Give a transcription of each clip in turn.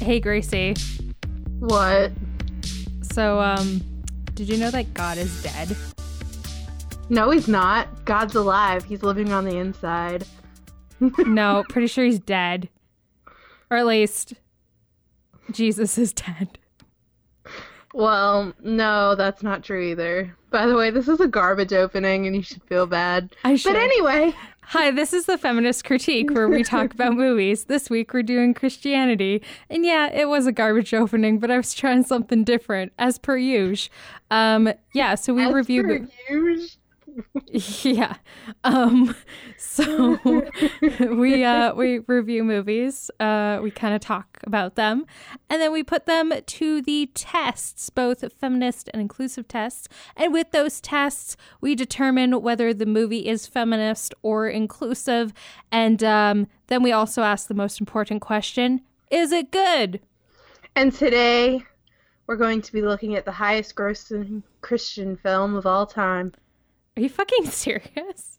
Hey Gracie. What? So um did you know that God is dead? No, he's not. God's alive. He's living on the inside. no, pretty sure he's dead. Or at least Jesus is dead. Well, no, that's not true either. By the way, this is a garbage opening and you should feel bad. I should. But anyway, Hi, this is the Feminist Critique where we talk about movies. This week we're doing Christianity. And yeah, it was a garbage opening, but I was trying something different, as per usual. Um, yeah, so we as reviewed. per usual- yeah. Um so we uh we review movies, uh we kind of talk about them, and then we put them to the tests, both feminist and inclusive tests. And with those tests, we determine whether the movie is feminist or inclusive, and um then we also ask the most important question, is it good? And today, we're going to be looking at the highest grossing Christian film of all time. Are you fucking serious?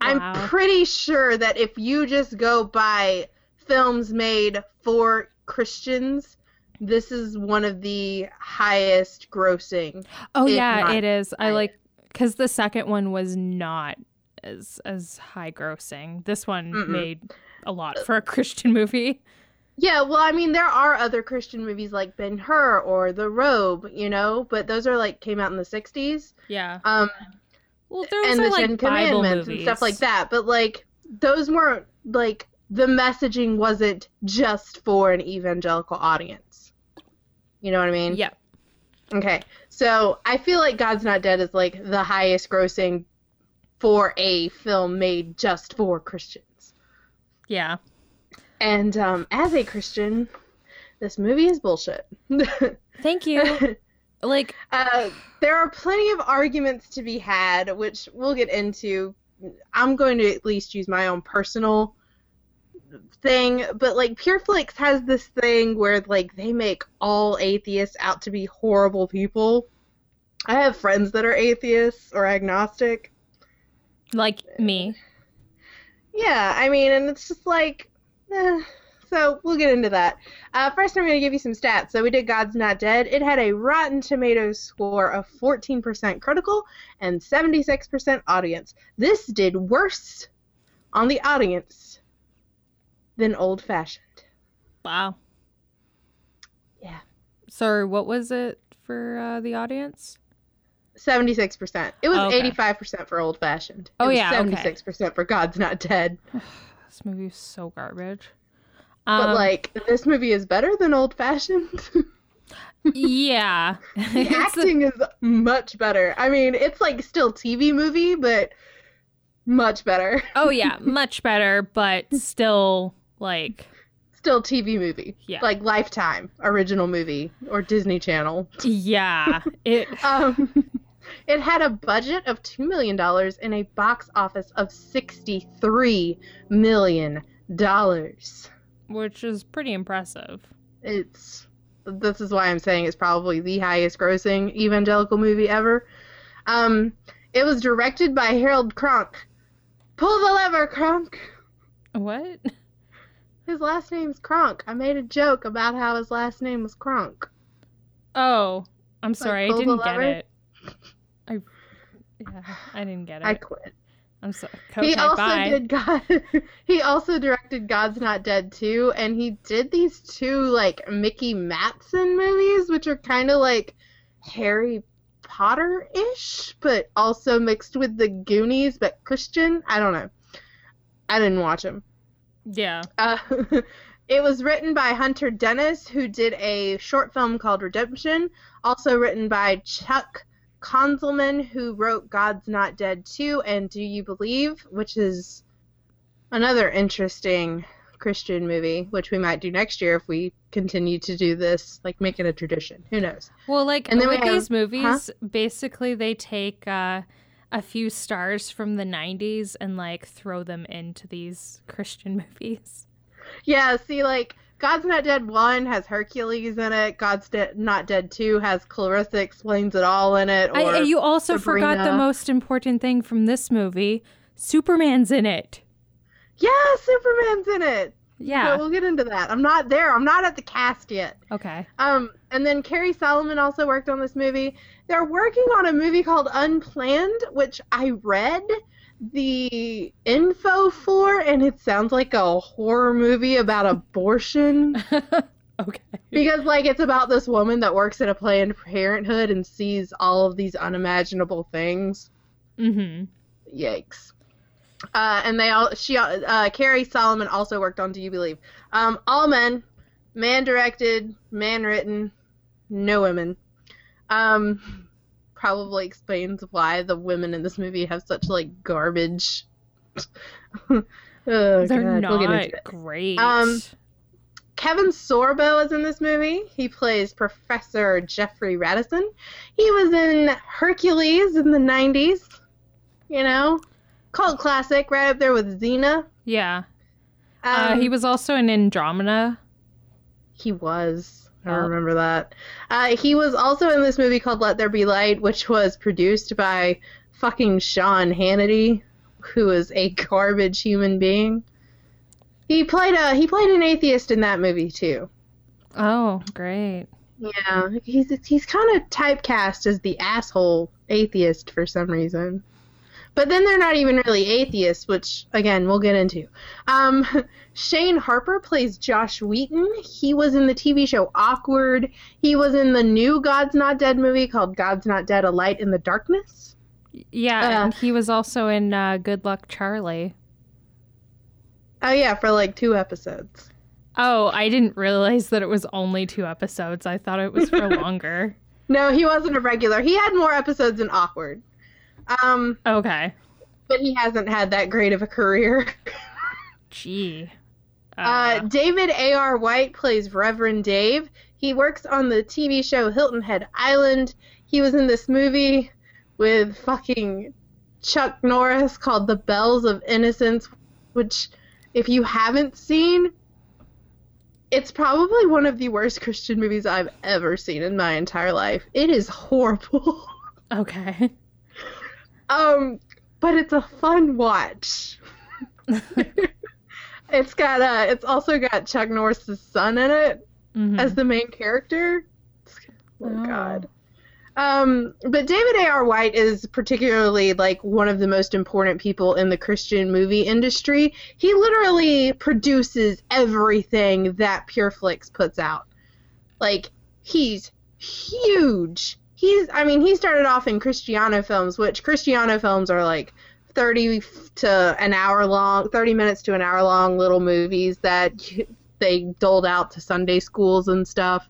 I'm Wow. pretty sure that if you just go by films made for Christians, this is one of the highest grossing. Oh yeah, it is. I like because the second one was not as as high grossing. This one Mm-mm. made a lot for a Christian movie. Yeah, well, I mean, there are other Christian movies like Ben Hur or The Robe, you know, but those are like came out in the 60s. Yeah. Um, Well, those and the like Ten Bible Commandments movies and stuff like that. But like those weren't like the messaging wasn't just for an evangelical audience. You know what I mean? Yeah. Okay. So I feel like God's Not Dead is like the highest grossing for a film made just for Christians. Yeah. And um, as a Christian, this movie is bullshit. Thank you. like Uh, there are plenty of arguments to be had, which we'll get into. I'm going to at least use my own personal thing, but like PureFlix has this thing where like they make all atheists out to be horrible people. I have friends that are atheists or agnostic. like me. Yeah, I mean, and it's just like, eh. So we'll get into that. Uh, first, I'm going to give you some stats. So we did God's Not Dead. It had a Rotten Tomatoes score of 14% critical and 76% audience. This did worse on the audience than Old Fashioned. Wow. Yeah. So what was it for uh, the audience? 76%. It was Okay. 85% for Old Fashioned. It Oh, yeah, okay. 76% for God's Not Dead. This movie is so garbage. But Um, like, this movie is better than Old Fashioned. yeah. the It's the- acting is much better. I mean, it's like still TV movie, but much better. oh yeah, much better, but still like Still TV movie. Yeah. Like Lifetime original movie or Disney Channel. yeah. It Um, it had a budget of two million dollars and a box office of sixty-three million dollars. Which is pretty impressive. It's this is why I'm saying it's probably the highest grossing evangelical movie ever. Um, it was directed by Harold Cronk. Pull the lever, Kronk. What? His last name's Cronk. I made a joke about how his last name was Cronk. Oh, I'm sorry, I didn't get it. I yeah, I didn't get it. I quit. I'm sorry. he also bye. did God. he also directed God's Not Dead too, and he did these two like Mickey Matson movies, which are kind of like Harry Potter ish, but also mixed with the Goonies, but Christian. I don't know. I didn't watch them. Yeah. Uh, it was written by Hunter Dennis, who did a short film called Redemption. Also written by Chuck Konzelman, who wrote God's Not Dead 2 and Do You Believe, which is another interesting Christian movie, which we might do next year if we continue to do this, like make it a tradition. Who knows? Well, like And then with have- these movies, basically they take uh, a few stars from the '90s and like throw them into these Christian movies. Yeah, see, like God's Not Dead 1 has Hercules in it. God's De- Not Dead 2 has Clarissa Explains It All in it. Or I, you also forgot the most important thing from this movie: Superman's in it. Yeah, Superman's in it. Yeah. But we'll get into that. I'm not there. I'm not at the cast yet. Okay. Um, and then Cary Solomon also worked on this movie. They're working on a movie called Unplanned, which I read the info for, and it sounds like a horror movie about abortion. okay. because, like, it's about this woman that works at a Planned Parenthood and sees all of these unimaginable things. Mm-hmm. Yikes. Uh, and they all she uh, Cary Solomon also worked on Do You Believe? Um, all men, man directed, man written, no women. Um, probably explains why the women in this movie have such like garbage. oh, They're God, we'll not great. Um, Kevin Sorbo is in this movie. He plays Professor Jeffrey Radisson. He was in Hercules in the 90s. You know, cult classic right up there with Xena. yeah. uh, Um, he was also in Andromeda. He was. I Oh. remember that. Uh, he was also in this movie called Let There Be Light, which was produced by fucking Sean Hannity, who is a garbage human being. He played a he played an atheist in that movie too. Oh, great. Yeah, he's he's kind of typecast as the asshole atheist for some reason. But then they're not even really atheists, which again we'll get into. Um, Shane Harper plays Josh Wheaton. He was in the TV show Awkward. He was in the new God's Not Dead movie called God's Not Dead: A Light in the Darkness. Yeah, Uh, and he was also in uh, Good Luck Charlie. Oh yeah, for like two episodes. Oh, I didn't realize that it was only two episodes. I thought it was for longer. No, he wasn't a regular. He had more episodes in Awkward. Um, Okay. but he hasn't had that great of a career. Gee. Uh, David A.R. White plays Reverend Dave. He works on the TV show Hilton Head Island. He was in this movie with fucking Chuck Norris called The Bells of Innocence, which, if you haven't seen, it's probably one of the worst Christian movies I've ever seen in my entire life. It is horrible. okay. Um, but it's a fun watch. it's got uh it's also got Chuck Norris's son in it Mhm. as the main character. Oh, Oh. god. Um, but David A.R. White is particularly like one of the most important people in the Christian movie industry. He literally produces everything that PureFlix puts out. Like he's huge. He's I mean, he started off in Christiano films, which Christiano films are like 30 to an hour long, 30 minutes to an hour long little movies that they doled out to Sunday schools and stuff.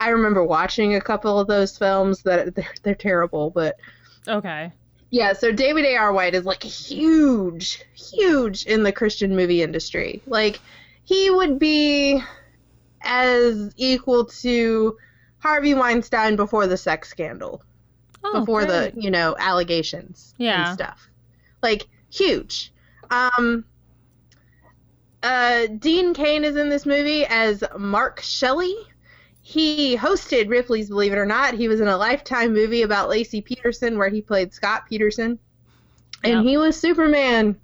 I remember watching a couple of those films that they're, they're terrible, but Okay. yeah, so David A.R. White is like huge, huge in the Christian movie industry. Like he would be as equal to Harvey Weinstein before the sex scandal, Oh, before great. the, you know, allegations Yeah. and stuff. Like huge. Um uh Dean Cain is in this movie as Mark Shelley. He hosted Ripley's Believe It or Not. He was in a Lifetime movie about Laci Peterson where he played Scott Peterson. And Yep. he was Superman.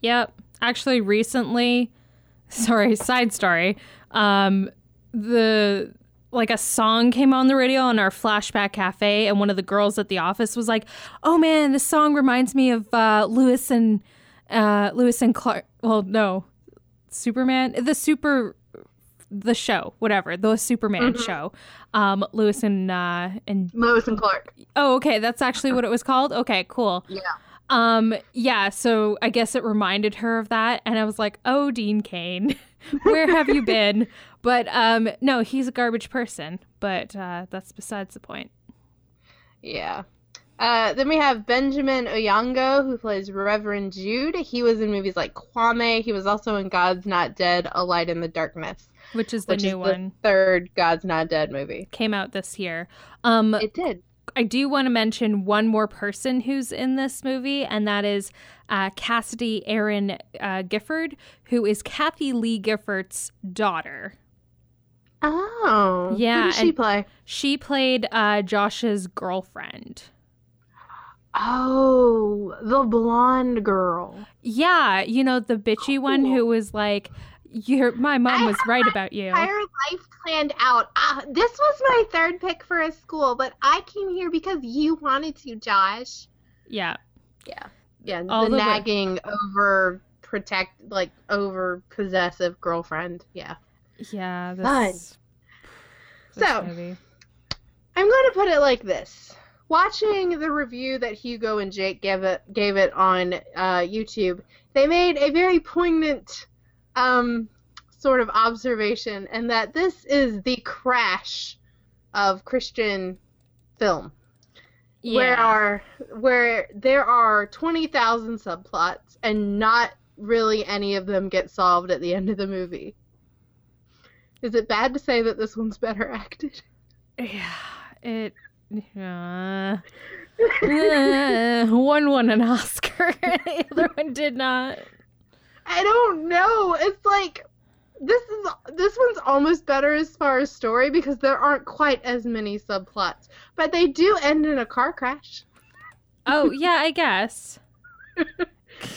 Yep. Actually, recently, sorry, side story. Um, the like a song came on the radio in our flashback cafe, and one of the girls at the office was like, "Oh man, this song reminds me of uh, Lewis and uh, Lewis and Clark." Well, no, Superman, the super, the show, whatever, the Superman show. Um, Lewis and uh, and Lois and Clark. Oh, okay. That's actually what it was called. Okay, cool. Yeah. Um, yeah, so I guess it reminded her of that and I was like, "Oh, Dean Cain, where have you been?" But um no, he's a garbage person, but uh that's besides the point. Yeah. Uh, then we have Benjamin Onyango, who plays Reverend Jude. He was in movies like Kwame. He was also in God's Not Dead, A Light in the Darkness, Which is the which new is one. the third God's Not Dead movie. Came out this year. Um It did. I do want to mention one more person who's in this movie, and that is uh, Cassidy Erin uh, Gifford, who is Kathie Lee Gifford's daughter. Oh. Yeah, she play? She played uh, Josh's girlfriend. Oh, the blonde girl. Yeah, you know the bitchy one who was like, "Your my mom was have right about you." Entire life planned out. Uh, this was my third pick for a school, but I came here because you wanted to, Josh. Yeah, Yeah. Yeah, All the, the way- nagging over protect like over possessive girlfriend. Yeah. yeah. Fun. This, this So- movie. I'm going to put it like this. Watching the review that Hugo and Jake gave it gave it on uh, YouTube, they made a very poignant um, sort of observation, and that this is the crash of Christian film. where yeah, are where there are 20,000 subplots and not really any of them get solved at the end of the movie. Is it bad to say that this one's better acted? yeah, it. Uh, uh, one won an Oscar, the other one did not. I don't know. It's like this is this one's almost better as far as story because there aren't quite as many subplots, but they do end in a car crash. Oh yeah, I guess.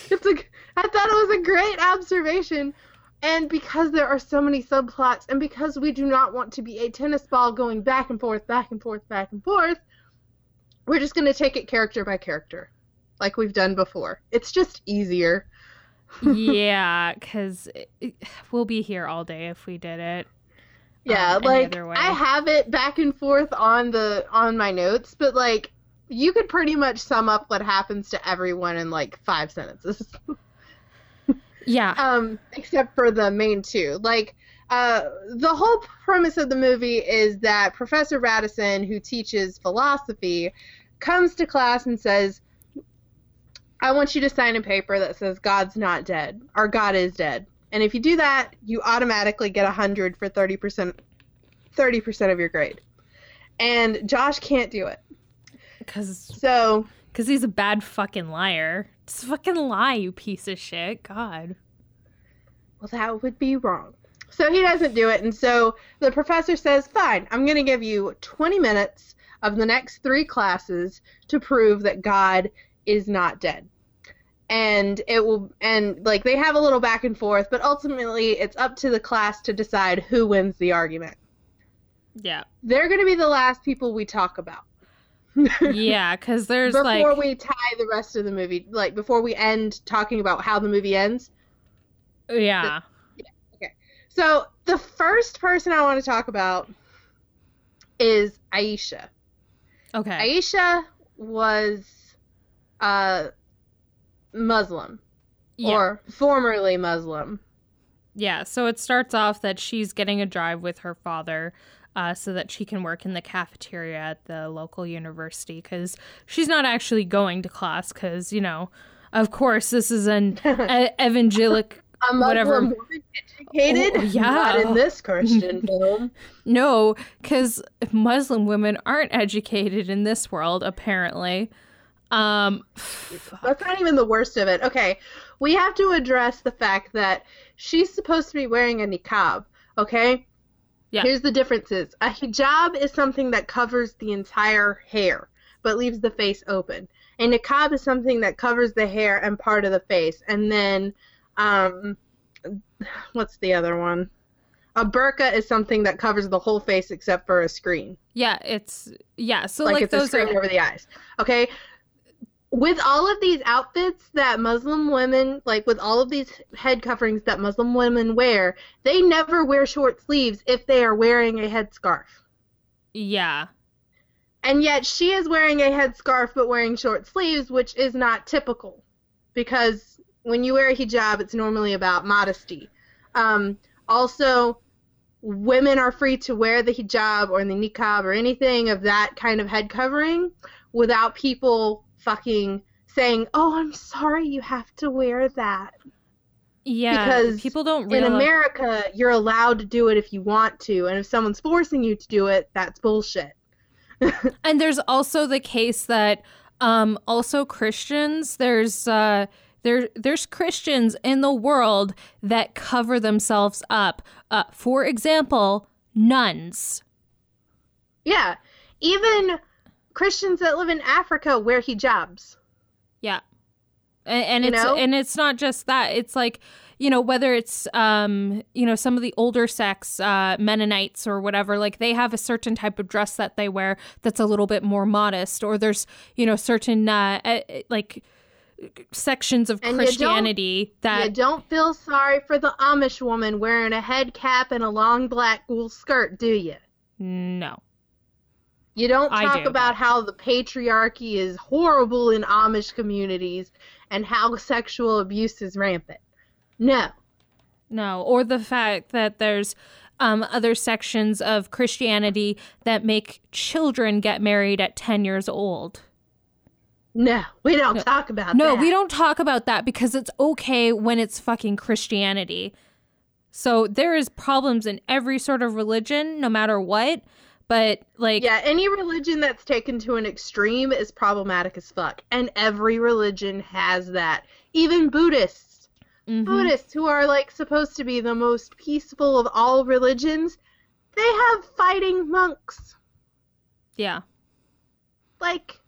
It's a I thought it was a great observation. And because there are so many subplots, and because we do not want to be a tennis ball going back and forth, back and forth, back and forth, we're just going to take it character by character, like we've done before. It's just easier. Yeah, because we'll be here all day if we did it. Yeah, um, like. I have it back and forth on the on my notes, but like you could pretty much sum up what happens to everyone in like five sentences. Yeah, um, except for the main two. Like, uh, the whole premise of the movie is that Professor Radisson, who teaches philosophy, comes to class and says, I want you to sign a paper that says God's not dead, or God is dead. And if you do that, you automatically get 100 for 30%, 30% of your grade. And Josh can't do it. because So because he's a bad fucking liar. Just fucking lie, you piece of shit. God. Well, that would be wrong. So he doesn't do it, and so the professor says, Fine, I'm going to give you 20 minutes of the next three classes to prove that God is not dead. And it will, and like they have a little back and forth, but ultimately it's up to the class to decide who wins the argument. Yeah. They're going to be the last people we talk about. Yeah, because there's before like we tie the rest of the movie, like before we end talking about how the movie ends, yeah. Okay. So the first person I want to talk about is Aisha. Okay. Aisha was uh Muslim yeah. or formerly Muslim. Yeah, so it starts off that she's getting a drive with her father uh, so that she can work in the cafeteria at the local university because she's not actually going to class because, you know, of course, this is an e- evangelic. A Muslim Whatever. woman educated, Oh, yeah. not in this Christian film. No, because Muslim women aren't educated in this world, apparently. Um, That's not even the worst of it. Okay, we have to address the fact that she's supposed to be wearing a niqab. Okay. Yeah. Here's the differences. A hijab is something that covers the entire hair, but leaves the face open. A niqab is something that covers the hair and part of the face, and then, um, what's the other one? A burqa is something that covers the whole face except for a screen yeah, it's yeah. So like, like, it's a those screen are over the eyes. Okay. With all of these outfits that Muslim women, like with all of these head coverings that Muslim women wear, they never wear short sleeves if they are wearing a headscarf. yeah, And yet she is wearing a headscarf but wearing short sleeves, which is not typical. Because when you wear a hijab, it's normally about modesty. Um, also, women are free to wear the hijab or the niqab or anything of that kind of head covering without people fucking saying, "Oh, I'm sorry, you have to wear that." yeah. Because people don't In. America, you're allowed to do it if you want to, and if someone's forcing you to do it, that's bullshit. And there's also the case that um also Christians there's uh there there's Christians in the world that cover themselves up. Uh for example, nuns. Yeah. Even Christians that live in Africa wear hijabs. Yeah. And, and it's know? and it's not just that. It's like, you know, whether it's um, you know, some of the older sects, uh Mennonites or whatever, like they have a certain type of dress that they wear that's a little bit more modest or there's, you know, certain uh like sections of And you Christianity that you don't feel sorry for the Amish woman wearing a head cap and a long black wool skirt, do you? no. You don't talk do, about how the patriarchy is horrible in Amish communities and how sexual abuse is rampant. No. No, or the fact that there's um, other sections of Christianity that make children get married at 10 years old. No. We don't talk about No, that. we don't talk about that because it's okay when it's fucking Christianity. So there is problems in every sort of religion, no matter what. But like, Yeah, any religion that's taken to an extreme is problematic as fuck. And every religion has that. Even Buddhists. mhm. Buddhists, who are like supposed to be the most peaceful of all religions, they have fighting monks. yeah, Like,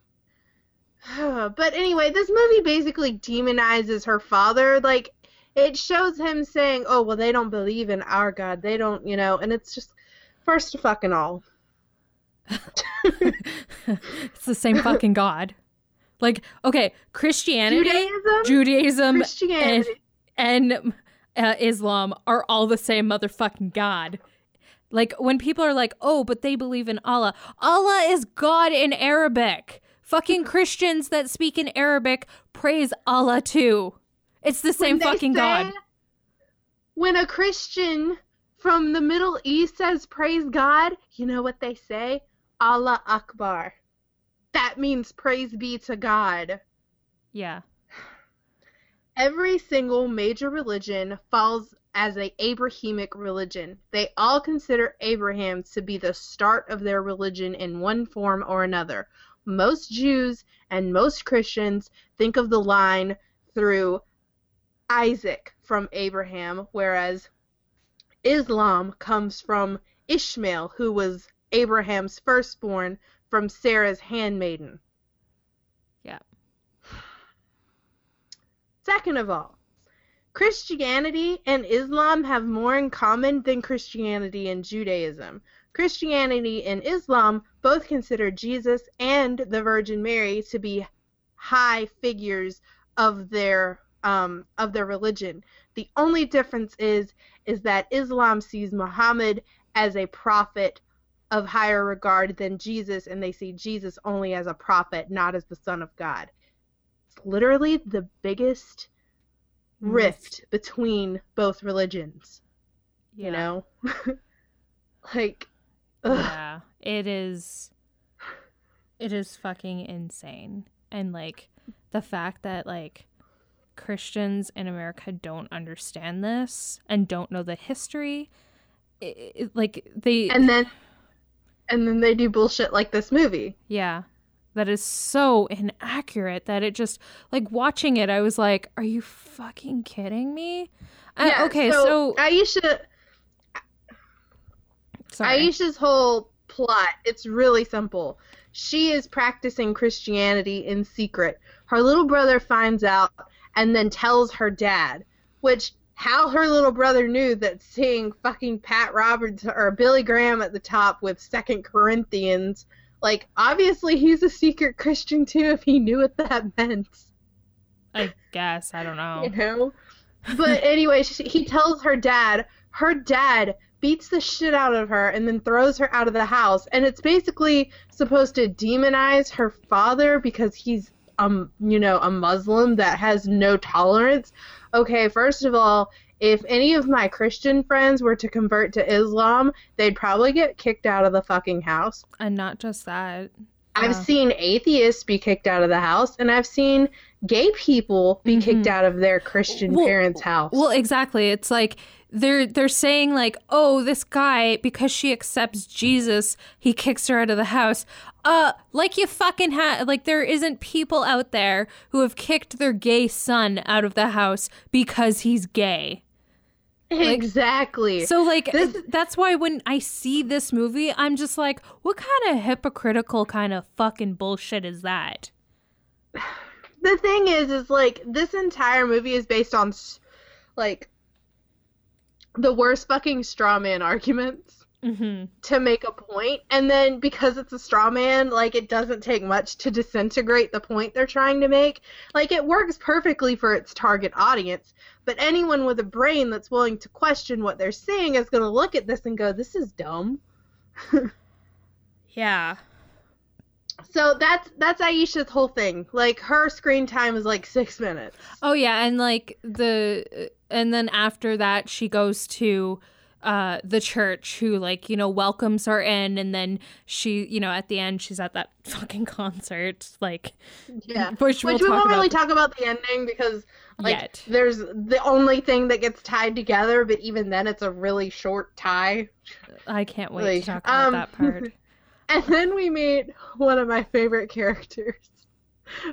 but anyway, this movie basically demonizes her father. Like, it shows him saying, "Oh, well, they don't believe in our God. They don't, you know." And it's just, first of fucking all, it's the same fucking God. Like, okay, Christianity, Judaism, Judaism, Christianity. and uh, Islam are all the same motherfucking God. Like when people are like, "Oh, but they believe in Allah." Allah is God in Arabic. Fucking Christians that speak in Arabic praise Allah too. It's the same fucking God. When a Christian from the Middle East says praise God, you know what they say? Allah Akbar. That means praise be to God. Yeah. Every single major religion falls as a Abrahamic religion. They all consider Abraham to be the start of their religion in one form or another. Most Jews and most Christians think of the line through Isaac from Abraham, whereas Islam comes from Ishmael, who was Abraham's firstborn from Sarah's handmaiden. Yeah. Second of all, Christianity and Islam have more in common than Christianity and Judaism. Christianity and Islam both consider Jesus and the Virgin Mary to be high figures of their um, of their religion. The only difference is is that Islam sees Muhammad as a prophet of higher regard than Jesus, and they see Jesus only as a prophet, not as the Son of God. It's literally the biggest mm. rift between both religions. Yeah. You know, like, ugh. Yeah. It is it is fucking insane. And like the fact that like Christians in America don't understand this and don't know the history it, it- like they and then and then they do bullshit like this movie. yeah that is so inaccurate that it just like watching it I was like are you fucking kidding me? Uh, okay, so, Aisha sorry. Aisha's whole plot, it's really simple. She is practicing Christianity in secret. Her little brother finds out and then tells her dad, which how her little brother knew that seeing fucking Pat Roberts or Billy Graham at the top with Second Corinthians, like obviously he's a secret Christian too if he knew what that meant. I guess I don't know. you know. But anyway, she, he tells her dad. Her dad beats the shit out of her and then throws her out of the house. And it's basically supposed to demonize her father because he's um you know a Muslim that has no tolerance. Okay, first of all, if any of my Christian friends were to convert to Islam, they'd probably get kicked out of the fucking house. And not just that. I've Uh, seen atheists be kicked out of the house, and I've seen gay people be kicked Mhm. out of their Christian Well- parents' house. Well, exactly. It's like they're they're saying like, "Oh, this guy because she accepts Jesus, he kicks her out of the house." Uh, like you fucking ha like there isn't people out there who have kicked their gay son out of the house because he's gay. Exactly. So like This- that's why when I see this movie, I'm just like, what kind of hypocritical kind of fucking bullshit is that? the thing is is like this entire movie is based on like the worst fucking straw man arguments hmm to make a point and then because it's a straw man like it doesn't take much to disintegrate the point they're trying to make. Like it works perfectly for its target audience but anyone with a brain that's willing to question what they're seeing is going to look at this and go this is dumb. Yeah. so that's that's aisha's whole thing. Like her screen time is like six minutes. Oh yeah, and like the and then after that she goes to uh the church who like, you know, welcomes her in and then she, you know, at the end she's at that fucking concert like yeah which, we'll which we will not about really talk about the ending because like yet. there's the only thing that gets tied together, but even then it's a really short tie. I can't wait Really. to talk about Um, that part. And then we meet one of my favorite characters,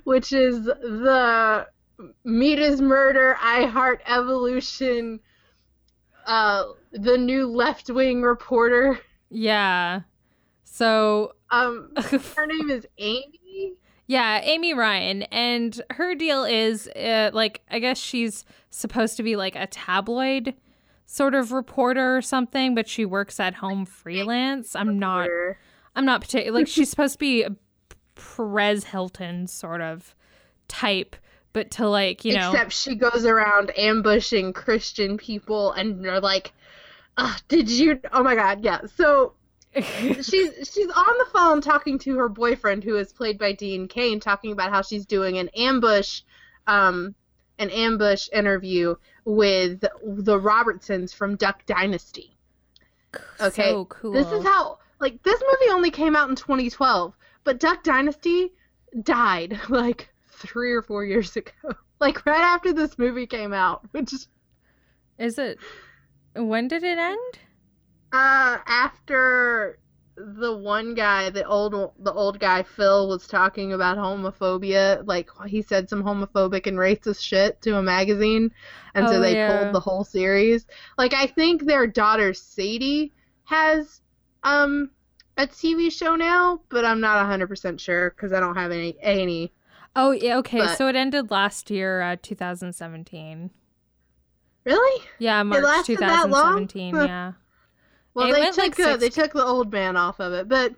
which is the Meat is Murder, I Heart Evolution, uh, the new left wing reporter. yeah. So Um, her name is Amy. Yeah, Amy Ryan, and her deal is uh, like I guess she's supposed to be like a tabloid sort of reporter or something, but she works at home freelance. I'm not. I'm not particular. Like she's supposed to be a Perez Hilton sort of type, but to like you know. Except she goes around ambushing Christian people, and they're like, "Ah, "Did you? Oh my God, yeah." So she's she's on the phone talking to her boyfriend, who is played by Dean Cain, talking about how she's doing an ambush, um, an ambush interview with the Robertsons from Duck Dynasty. Okay, so cool. This is how like this movie only came out in 2012, but Duck Dynasty died like three or four years ago. Like right after this movie came out, which is Is it? When did it end? uh after the one guy, the old the old guy Phil was talking about homophobia, like he said some homophobic and racist shit to a magazine, and so Oh, they yeah. pulled the whole series. Like I think their daughter Sadie has um a TV show now, but I'm not 100% sure cuz I don't have any any Oh, yeah. Okay, But- so it ended last year, uh, 2017. Really? Yeah, March lasted that long? 2017. Yeah. Well, It they took like, uh, they took the old man off of it, but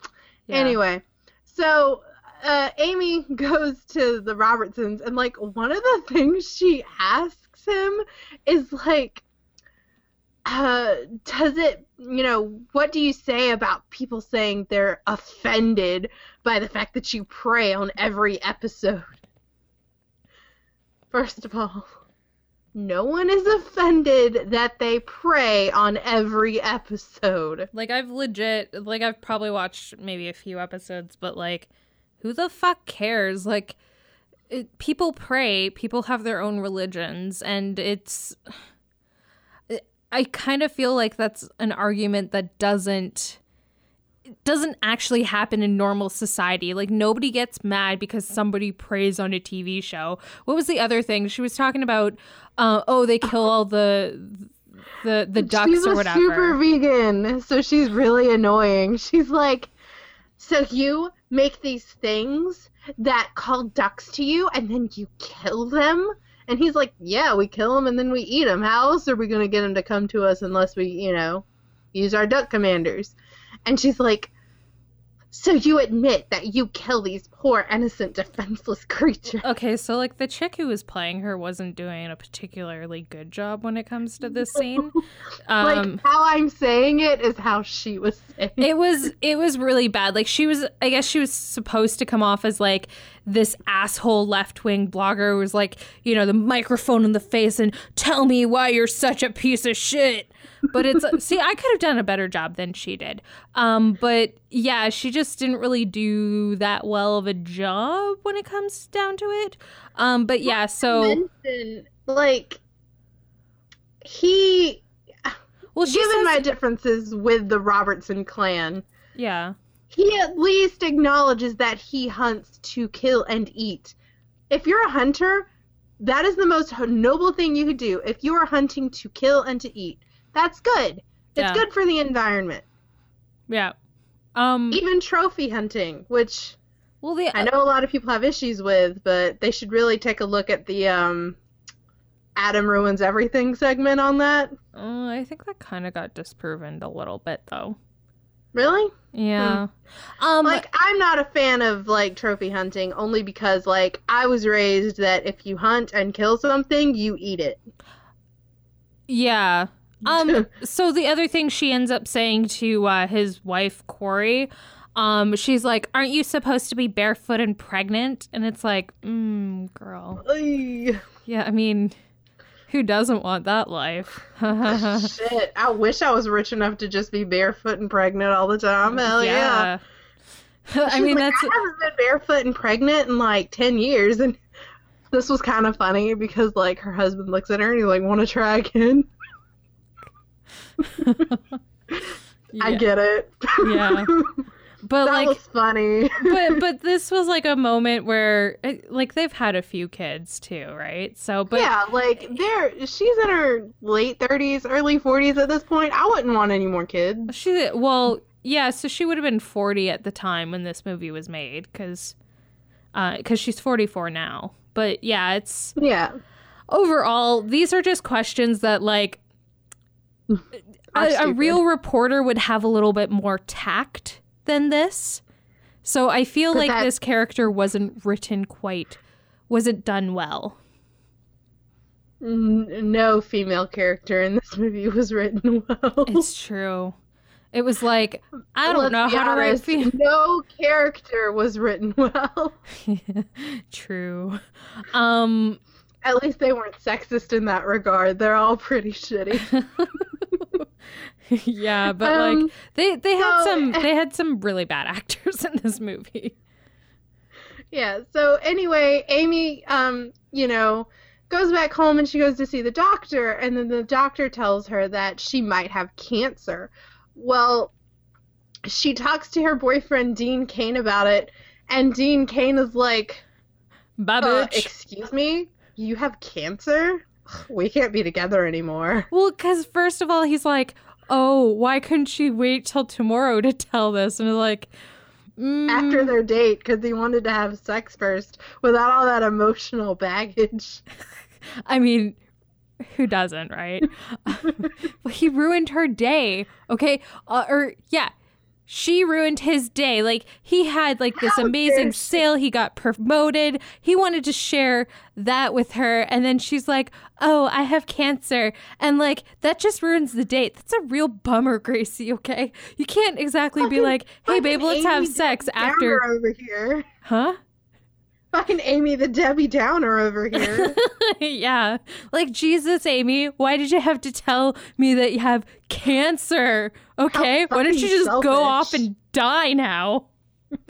yeah. Anyway, so uh, Amy goes to the Robertsons, and like one of the things she asks him is like, uh, does it, you know, what do you say about people saying they're offended by the fact that you pray on every episode? First of all, no one is offended that they pray on every episode. Like I've legit like I've probably watched maybe a few episodes, but like who the fuck cares? Like it, people pray, people have their own religions and it's I kind of feel like that's an argument that doesn't doesn't actually happen in normal society. Like nobody gets mad because somebody prays on a TV show. What was the other thing? She was talking about uh, oh they kill all the the the ducks she's or a whatever. super vegan, so she's really annoying. She's like, so you make these things that call ducks to you, and then you kill them. And he's like, yeah, we kill them and then we eat them. How else are we gonna get them to come to us unless we, you know, use our duck commanders? And she's like, so you admit that you kill these poor, innocent, defenseless creature. Okay, so like the chick who was playing her wasn't doing a particularly good job when it comes to this scene. like Um how I'm saying it is how she was saying. it was it was really bad. Like she was I guess she was supposed to come off as like this asshole left-wing blogger who was like, you know, the microphone in the face and tell me why you're such a piece of shit. But it's see, I could have done a better job than she did. Um but yeah, she just didn't really do that well of a job when it comes down to it. Um but yeah, so mention like he well given says, my differences with the Robertson clan, yeah. he at least acknowledges that he hunts to kill and eat. If you're a hunter, that is the most noble thing you could do. If you are hunting to kill and to eat, That's good. It's Yeah. good for the environment. Yeah. Um. Even trophy hunting, which Well, the I know a lot of people have issues with, but they should really take a look at the um, Adam ruins everything segment on that. Uh, I think that kind of got disproven a little bit, though. Really? Yeah. Um. like I'm not a fan of like trophy hunting only because like I was raised that if you hunt and kill something, you eat it. yeah. Um. so the other thing she ends up saying to uh, his wife Korie, um, she's like, "Aren't you supposed to be barefoot and pregnant?" And it's like, mm, girl. Ay, Yeah. I mean, who doesn't want that life? Shit, I wish I was rich enough to just be barefoot and pregnant all the time. Hell yeah. I mean, like, that's I haven't been barefoot and pregnant in like ten years, and this was kind of funny because like her husband looks at her and he's like, "Want to try again?" I get it. Yeah. But that like was funny. but but this was like a moment where eh, like they've had a few kids too, right? So but yeah, like they're she's in her late thirties, early forties at this point. I wouldn't want any more kids. she well, yeah, so she would have been 40 at the time when this movie was made cuz uh cuz she's 44 now. But yeah, it's Yeah. overall these are just questions that like a, a real reporter would have a little bit more tact than this. So I feel But like that- this character wasn't written quite wasn't done well. No female character in this movie was written well. It's true. It was like I don't Let's know how to write honest, fe- No character was written well. True. Um At least they weren't sexist in that regard. They're all pretty shitty. yeah, but Um, like they they had so- some they had some really bad actors in this movie. Yeah. So anyway, Amy, um, you know, goes back home and she goes to see the doctor, and then the doctor tells her that she might have cancer. Well, she talks to her boyfriend Dean Cain about it, and Dean Cain is like, Bye uh, "Excuse me, you have cancer? We can't be together anymore." well, cuz first of all he's like, "Oh, why couldn't she wait till tomorrow to tell this?" And like mm, After their date, because he wanted to have sex first without all that emotional baggage. I mean, who doesn't, right? Well, he ruined her day. Okay, uh, or yeah, she ruined his day. Like he had like this How amazing sale. He got promoted. He wanted to share that with her, and then she's like, "Oh, I have cancer," and like that just ruins the date. That's a real bummer, Gracie. Okay, you can't exactly be like, "Hey, babe, let's have sex after," over here. huh? Fucking Amy the Debbie Downer over here. yeah. Like, Jesus, Amy, why did you have to tell me that you have cancer? Okay. Why don't you just go off and die now?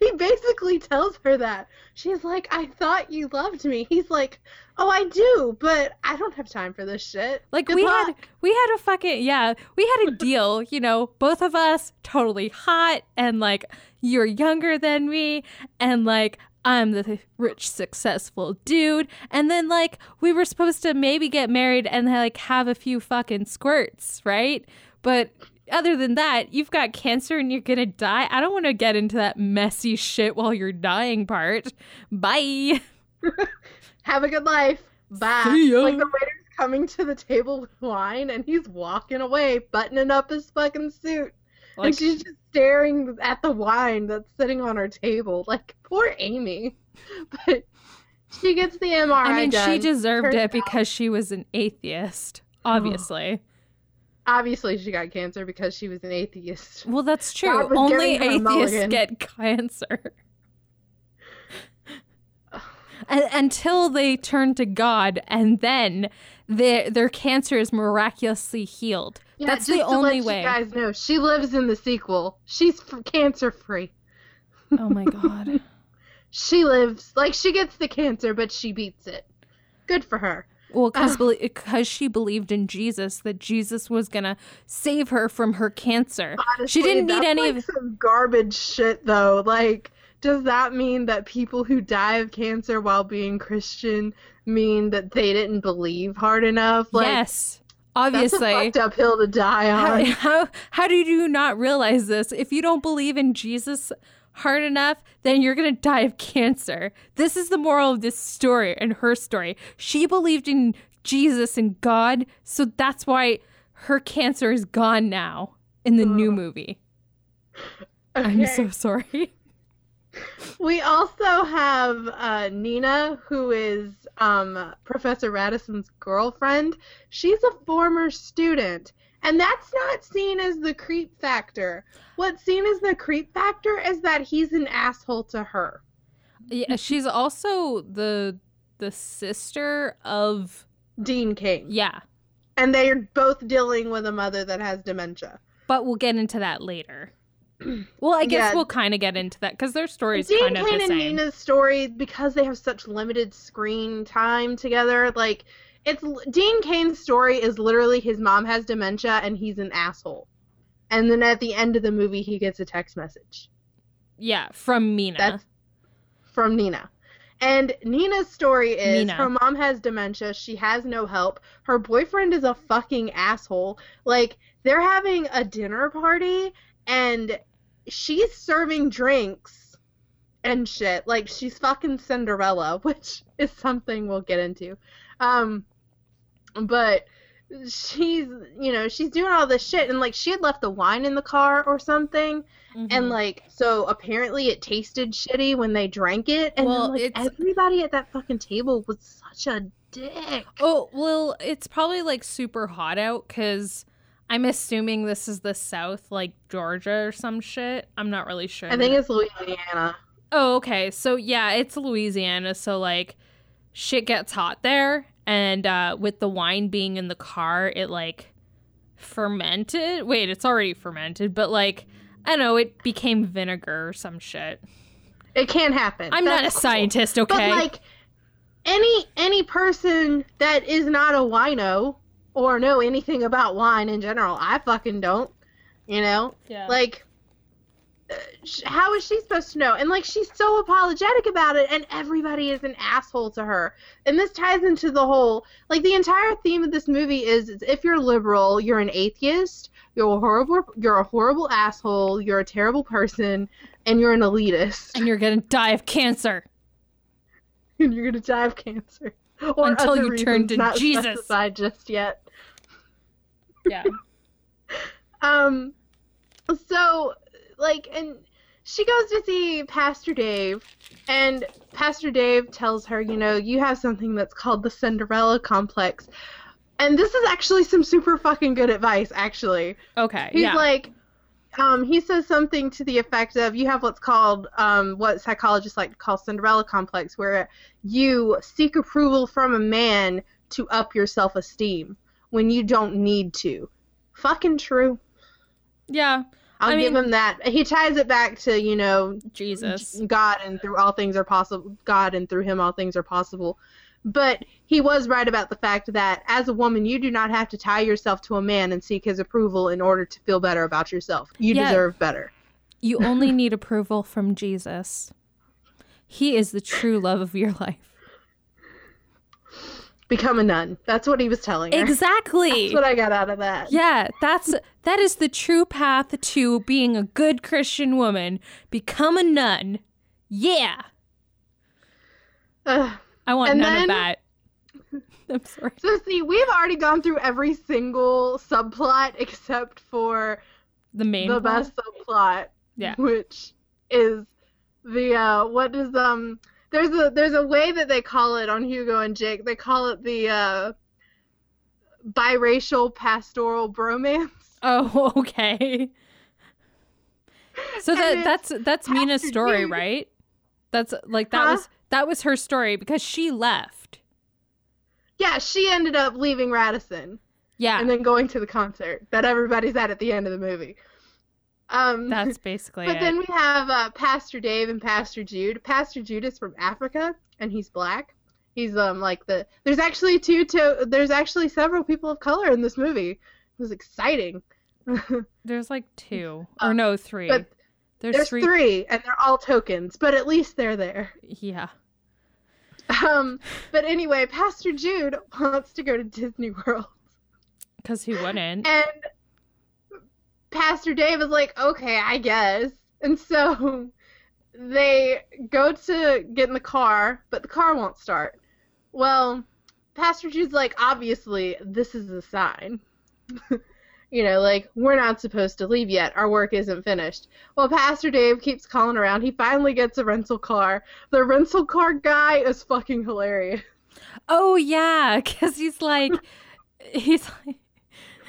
he basically tells her that. She's like, I thought you loved me. He's like, Oh, I do, but I don't have time for this shit. Like, Good we luck. had, we had a fucking, yeah, we had a deal, you know, both of us totally hot and like, you're younger than me and like, I'm the rich, successful dude. And then, like, we were supposed to maybe get married and, like, have a few fucking squirts, right? But other than that, you've got cancer and you're gonna die. I don't want to get into that messy shit while you're dying part. Bye. Have a good life. Bye. See ya. Like the waiter's coming to the table with wine and he's walking away, buttoning up his fucking suit. Like, and she's just staring at the wine that's sitting on her table. Like, poor Amy. But she gets the MRI I mean, she deserved it because she was an atheist, oh. obviously. Obviously, she got cancer because she was an atheist. Well, that's true. Was Only giving her a atheists get cancer. Until they turn to God, and then their their cancer is miraculously healed. Yeah, That's the only way. You guys know she lives in the sequel. She's f- cancer free. Oh my god. She lives like she gets the cancer, but she beats it. Good for her. Well, because because she believed in Jesus, that Jesus was gonna save her from her cancer. Honestly, she didn't need any like of. some garbage shit though. Like, does that mean that people who die of cancer while being Christian mean that they didn't believe hard enough? Like, yes, Obviously, That's a fucked up hill to die how, on. how how did you not realize this? If you don't believe in Jesus hard enough, then you're gonna die of cancer. This is the moral of this story and her story. She believed in Jesus and God, so that's why her cancer is gone now in the new movie. I'm so sorry. We also have uh, Nina, who is um, Professor Radisson's girlfriend. She's a former student, and that's not seen as the creep factor. What's seen as the creep factor is that he's an asshole to her. Yeah, she's also the the sister of Dean Cain. yeah, And they are both dealing with a mother that has dementia. but we'll get into that later. Well, I guess Yeah. we'll kind of get into that because their stories Dean kind of Cain the and. Nina's story, because they have such limited screen time together, like it's Dean Cain's story is literally his mom has dementia and he's an asshole. And then at the end of the movie he gets a text message. Yeah, from Mina. That's from Nina. And Nina's story is Nina. her mom has dementia, she has no help. Her boyfriend is a fucking asshole. Like they're having a dinner party and she's serving drinks and shit. Like she's fucking Cinderella, which is something we'll get into. Um but she's you know, she's doing all this shit and like she had left the wine in the car or something Mhm. and like so apparently it tasted shitty when they drank it and Well, like it's- everybody at that fucking table was such a dick. oh well, it's probably like super hot out because I'm assuming this is the South, like Georgia or some shit. I'm not really sure. I think it's Louisiana. Oh, okay. So yeah, it's Louisiana, so like shit gets hot there and uh with the wine being in the car, it like fermented. Wait, it's already fermented, but like I don't know, it became vinegar or some shit. It can't happen. I'm not a cool. scientist, okay? But like any any person that is not a wino or know anything about wine in general, I fucking don't. You know, yeah. like uh, how is she supposed to know? And like she's so apologetic about it, and everybody is an asshole to her. And this ties into the whole like the entire theme of this movie is, is if you're liberal, you're an atheist, you're a horrible, you're a horrible asshole, you're a terrible person, and you're an elitist, and you're gonna die of cancer. and you're gonna die of cancer. Or Until you turn to Jesus. just yet. Yeah. Um, so like, and she goes to see Pastor Dave, and Pastor Dave tells her, you know, you have something that's called the Cinderella complex, and this is actually some super fucking good advice. Actually, Okay. he's yeah. like. Um, he says something to the effect of you have what's called um, what psychologists like to call Cinderella complex, where you seek approval from a man to up your self esteem when you don't need to. Fucking true. yeah. I'll I give mean- him that. He ties it back to, you know, Jesus. God and through all things are possible. God and through him all things are possible. But he was right about the fact that as a woman, you do not have to tie yourself to a man and seek his approval in order to feel better about yourself. You Yeah. deserve better. You only need approval from Jesus. He is the true love of your life. Become a nun. That's what he was telling her. Exactly. That's what I got out of that. Yeah, that's that is the true path to being a good Christian woman. Become a nun. Yeah. Ugh. I want And none then- of that. I'm sorry. So see, we've already gone through every single subplot except for The main the plot? best subplot, Yeah. which is the uh, what is um there's a there's a way that they call it on Hugo and Jake. They call it the uh, biracial pastoral bromance. Oh, okay. So that that's that's Mina's story, right? That's like that Huh? was that was her story because she left. Yeah, she ended up leaving Radisson Yeah. and then going to the concert that everybody's at at the end of the movie. Um, that's basically But it. then we have uh, Pastor Dave and Pastor Jude. Pastor Jude is from Africa, and he's black. He's um like the. There's actually two. To, there's actually several people of color in this movie. It was exciting. There's like two or no, three. There's, there's three. three, and they're all tokens, but at least they're there. Yeah. Um, but anyway, Pastor Jude wants to go to Disney World. Because he wouldn't. And Pastor Dave is like, okay, I guess. And so they go to get in the car, but the car won't start. Well, Pastor Jude's like, obviously, this is a sign. you know, like, we're not supposed to leave yet. Our work isn't finished. Well, Pastor Dave keeps calling around. He finally gets a rental car. The rental car guy is fucking hilarious. Oh, yeah. Because he's like, he's like,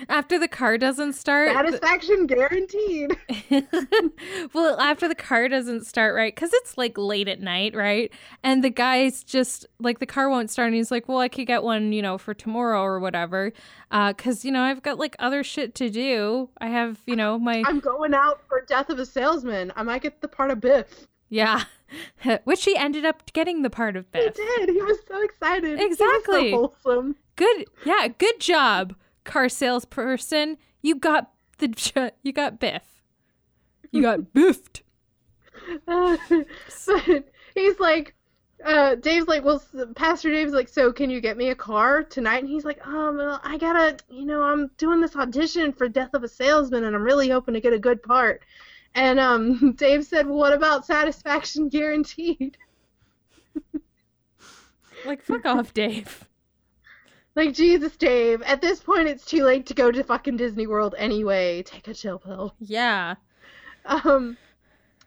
after the car doesn't start. Satisfaction guaranteed. well, after the car doesn't start, right? Because it's like late at night, right? And the guy's just like, the car won't start. And he's like, well, I could get one, you know, for tomorrow or whatever. Because, uh, you know, I've got like other shit to do. I have, you know, my. I'm going out for Death of a Salesman. I might get the part of Biff. Yeah. Which he ended up getting the part of Biff. He did. He was so excited. Exactly. So wholesome. Good. Yeah. Good job car salesperson, you got the you got Biff. You got biffed. Uh, but he's like, uh, Dave's like, well, Pastor Dave's like, so can you get me a car tonight? And he's like, um, I gotta, you know, I'm doing this audition for Death of a Salesman, and I'm really hoping to get a good part. And um, Dave said, well, what about satisfaction guaranteed? like, fuck off, Dave. Like Jesus, Dave. At this point, it's too late to go to fucking Disney World anyway. Take a chill pill. Yeah. Um,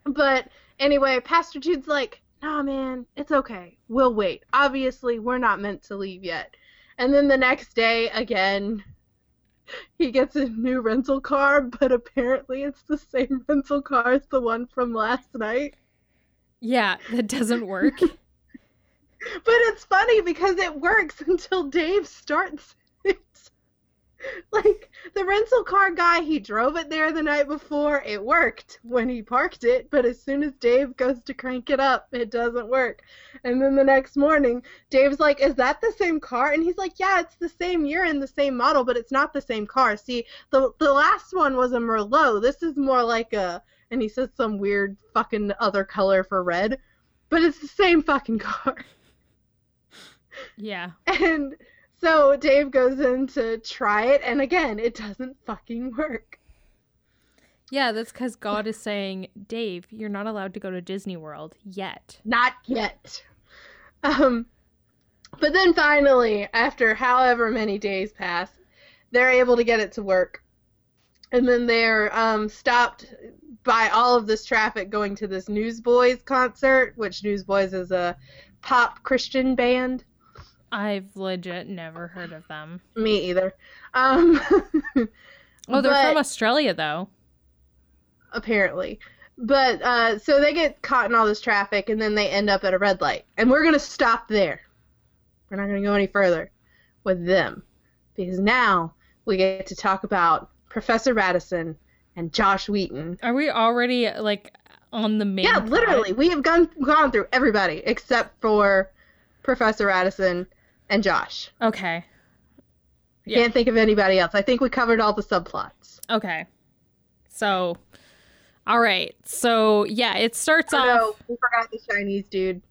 but anyway, Pastor Jude's like, "Nah, man, it's okay. We'll wait. Obviously, we're not meant to leave yet." And then the next day, again, he gets a new rental car, but apparently it's the same rental car as the one from last night. Yeah, that doesn't work. But it's funny because it works until Dave starts it. Like the rental car guy, he drove it there the night before. It worked when he parked it, but as soon as Dave goes to crank it up, it doesn't work. And then the next morning, Dave's like, "Is that the same car?" And he's like, "Yeah, it's the same year and the same model, but it's not the same car. See, the the last one was a Merlot. This is more like a." And he says some weird fucking other color for red, but it's the same fucking car. Yeah. And so Dave goes in to try it, and again, it doesn't fucking work. Yeah, that's because God is saying, Dave, you're not allowed to go to Disney World yet. Not yet. Um, but then finally, after however many days pass, they're able to get it to work. And then they're um, stopped by all of this traffic going to this Newsboys concert, which Newsboys is a pop Christian band. I've legit never heard of them. Me either. Um, oh, they're from Australia, though. Apparently. But uh, so they get caught in all this traffic, and then they end up at a red light. And we're going to stop there. We're not going to go any further with them. Because now we get to talk about Professor Radisson and Josh Wheaton. Are we already, like, on the main? Yeah, plot? literally. We have gone, gone through everybody except for Professor Radisson and Josh. Okay. Yeah. Can't think of anybody else. I think we covered all the subplots. Okay. So, all right. So yeah, it starts oh, off. No, we forgot the Chinese dude.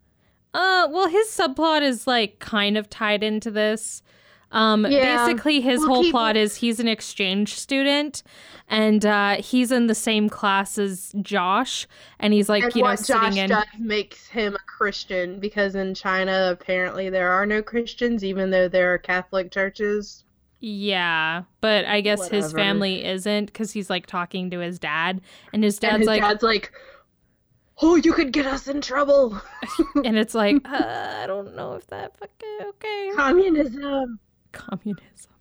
Uh, well, his subplot is like kind of tied into this. Um, yeah. basically, his we'll whole keep... plot is he's an exchange student, and uh, he's in the same class as Josh, and he's like, and you know, sitting Josh in. does makes him a Christian because in China apparently there are no Christians, even though there are Catholic churches. Yeah, but I guess Whatever. his family isn't because he's like talking to his dad, and his dad's and his like, dad's like, "Oh, you could get us in trouble," and it's like, uh, I don't know if that fucking okay. Communism communism.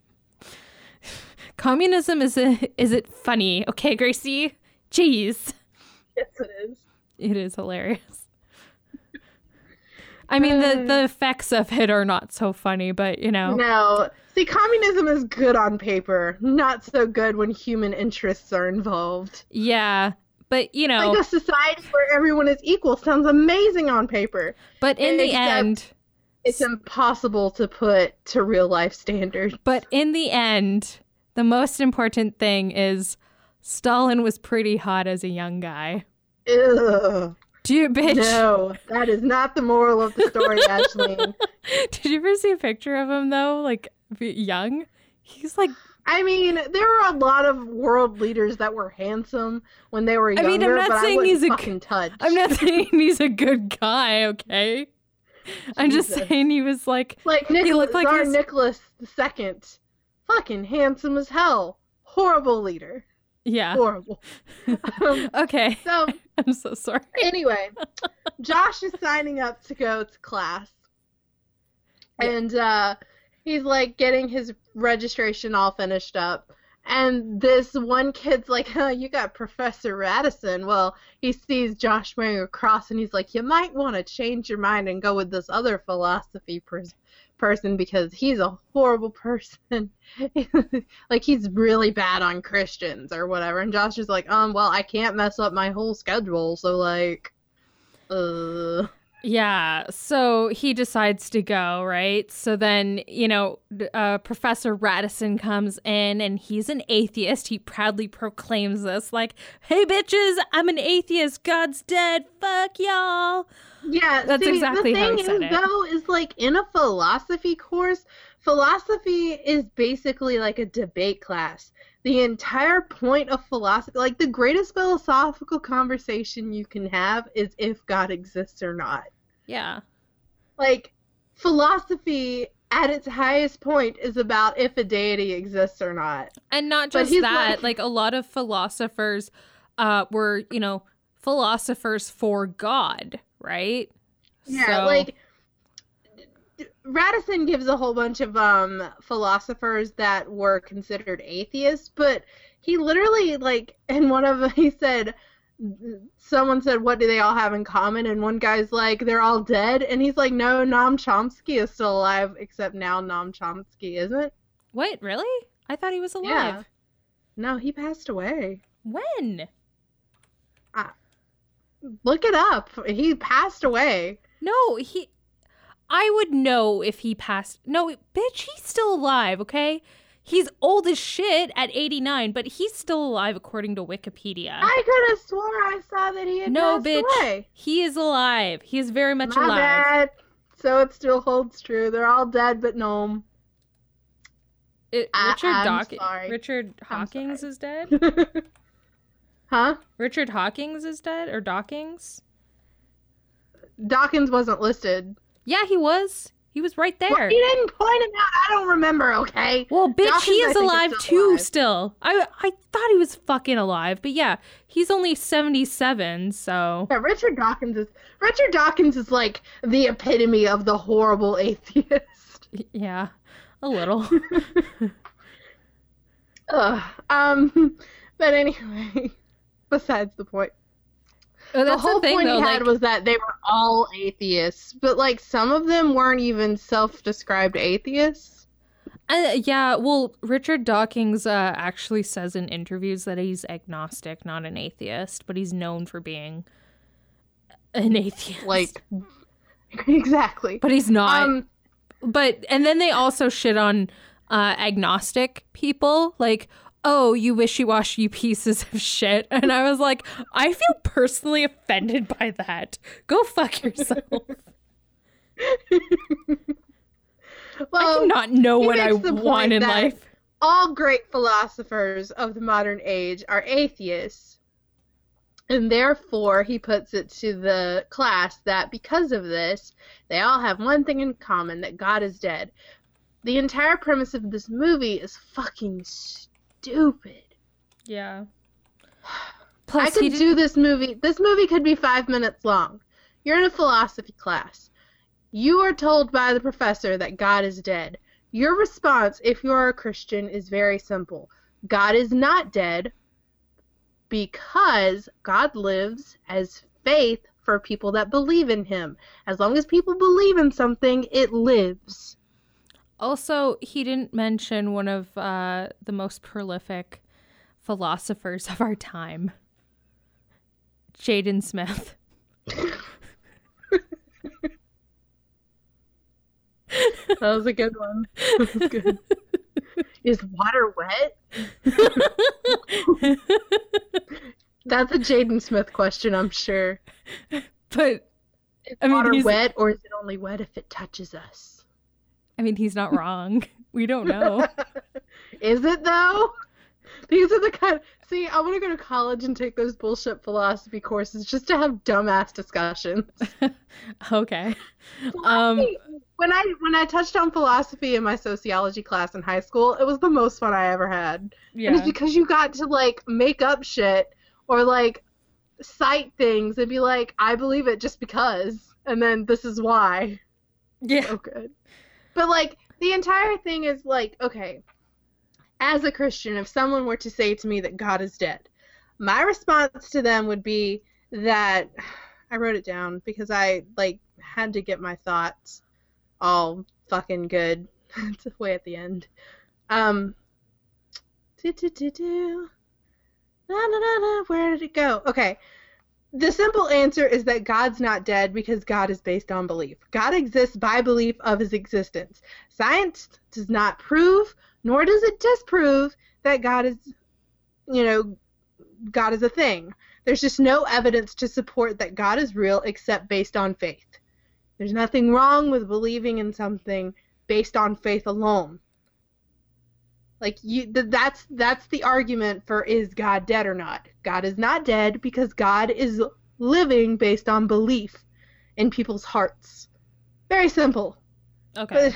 communism is it is it funny? Okay, Gracie. Jeez. Yes, it is. It is hilarious. I mean, the the um, effects of it are not so funny, but you know. No, see, communism is good on paper, not so good when human interests are involved. Yeah, but you know, like a society where everyone is equal sounds amazing on paper. But in the end, it's impossible to put to real life standards. But in the end, the most important thing is Stalin was pretty hot as a young guy. Ugh. Dude, bitch. No, that is not the moral of the story, Ashley. Did you ever see a picture of him though, like young? He's like I mean, there were a lot of world leaders that were handsome when they were I younger, mean, I'm not but saying I he's a- fucking touch. I'm not saying he's a good guy, okay? I'm just saying he was like, like Nicholas, looked like Tsar Nicholas the Second, fucking handsome as hell, horrible leader, yeah. horrible. um, Okay. so I'm so sorry. anyway, Josh is signing up to go to class. Yeah. And uh, he's like getting his registration all finished up. And this one kid's like, huh, you got Professor Radisson. Well, he sees Josh wearing a cross and he's like, you might want to change your mind and go with this other philosophy pers- person because he's a horrible person. like, he's really bad on Christians or whatever. And Josh is like, um, well, I can't mess up my whole schedule. So, like, uh. Yeah, so he decides to go, right? So then, you know, uh, Professor Radisson comes in and he's an atheist. He proudly proclaims this, like, hey, bitches, I'm an atheist. God's dead. Fuck y'all. Yeah, That's see, exactly the how he said is, it. though, is like in a philosophy course, philosophy is basically like a debate class. The entire point of philosophy, like the greatest philosophical conversation you can have, is if God exists or not. Yeah. Like philosophy at its highest point is about if a deity exists or not. And not just that, like- like, a lot of philosophers uh, were, you know, philosophers for God, right? Yeah, So- like Radisson gives a whole bunch of um philosophers that were considered atheists, but he literally like in one of them he said someone said what do they all have in common and one guy's like they're all dead and he's like no Noam Chomsky is still alive except now Noam Chomsky isn't. What, really? I thought he was alive. Yeah. No, he passed away. When? Ah Look it up. He passed away. No, he. I would know if he passed. No, bitch, he's still alive, okay? He's old as shit at 89, but he's still alive according to Wikipedia. I could have swore I saw that he had no, passed bitch. away. He is alive. He is very much My alive. bad. So it still holds true. They're all dead but Noam. It- I- Richard sorry. Richard Hawkins is dead? huh? Richard Hawkins is dead? Or Dawkins? Dawkins wasn't listed. Yeah, he was. He was right there. Well, he didn't point him out. I don't remember, okay? Well, bitch, Dawkins, he is alive still too. alive. Still, I I thought he was fucking alive, but yeah, he's only seventy seven. So Yeah, Richard Dawkins is Richard Dawkins is like the epitome of the horrible atheist. yeah, a little. Ugh. Um but anyway, besides the point. Oh, the whole the thing, point though. he Like, had was that they were all atheists, but like some of them weren't even self-described atheists. uh, yeah, well, Richard Dawkins uh, actually says in interviews that he's agnostic, not an atheist, but he's known for being an atheist. Like exactly. but he's not. Um but and then they also shit on uh agnostic people like oh you wishy-washy pieces of shit and i was like i feel personally offended by that go fuck yourself i do not know what i want in life all great philosophers of the modern age are atheists. And therefore, he puts it to the class that because of this, they all have one thing in common that God is dead. The entire premise of this movie is fucking stupid. Yeah Plus, I could he do this movie. This movie could be five minutes long. You're in a philosophy class. You are told by the professor that God is dead. Your response, if you're a Christian, is very simple God is not dead because God lives as faith for people that believe in Him. As long as people believe in something, it lives. Also he didn't mention one of uh the most prolific philosophers of our time jaden smith That was a good one. That was good. Is water wet? That's a Jaden Smith question, I'm sure. but Is I mean, water wet or is it only wet if it touches us? I mean, he's not wrong. We don't know. Is it though? These are the kind. See, I want to go to college and take those bullshit philosophy courses just to have dumbass discussions. okay. Um, when I when I touched on philosophy in my sociology class in high school, it was the most fun I ever had. yeah. And it's because you got to like make up shit or like cite things and be like, I believe it just because, and then this is why. yeah. So good. But like the entire thing is like, okay, as a Christian, if someone were to say to me that God is dead, my response to them would be that I wrote it down because I like had to get my thoughts all fucking good. it's way at the end. Um do, do, do, do. Na, na, na, na. Where did it go? Okay. The simple answer is that God's not dead because God is based on belief. God exists by belief of his existence. Science does not prove, nor does it disprove, that God is, you know, God is a thing. There's just no evidence to support that God is real except based on faith. There's nothing wrong with believing in something based on faith alone. Like you th- that's that's the argument for is God dead or not? God is not dead because God is living based on belief in people's hearts. Very simple. Okay. But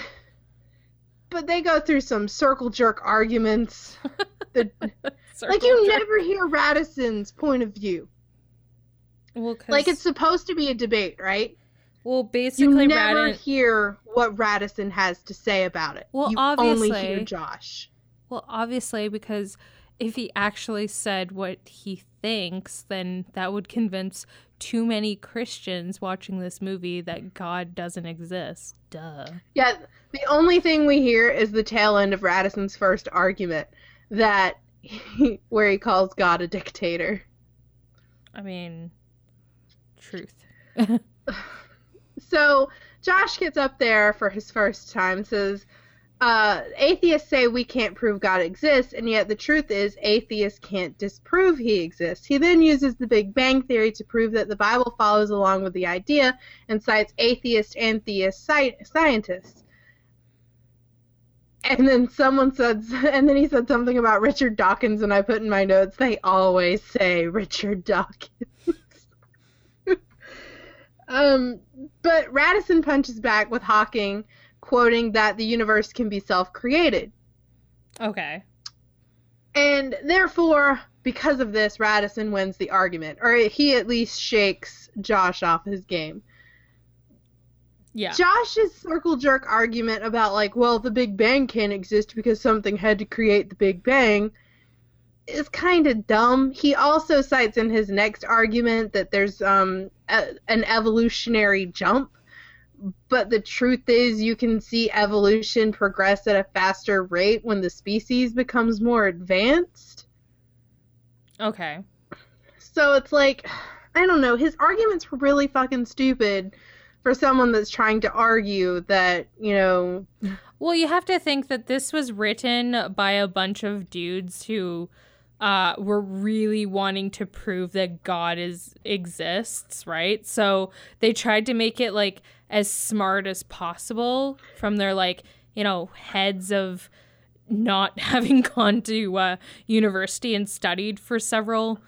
but they go through some circle jerk arguments. that, like you jerk. never hear Radisson's point of view. Well, Like it's supposed to be a debate, right? well, basically, You never Radin. hear what Radisson has to say about it. Well, you only obviously- hear Josh. Well, obviously, because if he actually said what he thinks, then that would convince too many Christians watching this movie that God doesn't exist. Duh. Yeah, the only thing we hear is the tail end of Radisson's first argument that he, where he calls God a dictator. I mean, truth. So Josh gets up there for his first time, says, uh, atheists say we can't prove God exists, and yet the truth is atheists can't disprove he exists. He then uses the Big Bang Theory to prove that the Bible follows along with the idea and cites atheist and theist sci- scientists. And then someone said, and then he said something about Richard Dawkins, and I put in my notes, they always say Richard Dawkins. um, but Radisson punches back with Hawking quoting that the universe can be self created. Okay. And therefore, because of this, Radisson wins the argument, or he at least shakes Josh off his game. Yeah. Josh's circle jerk argument about, like, well, the Big Bang can't exist because something had to create the Big Bang is kind of dumb. He also cites in his next argument that there's um, a, an evolutionary jump, but the truth is, you can see evolution progress at a faster rate when the species becomes more advanced. Okay. So it's like, I don't know. His arguments were really fucking stupid for someone that's trying to argue that, you know, Well, you have to think that this was written by a bunch of dudes who uh, were really wanting to prove that God is exists, right? So they tried to make it like as smart as possible from their like you know heads of not having gone to uh, university and studied for several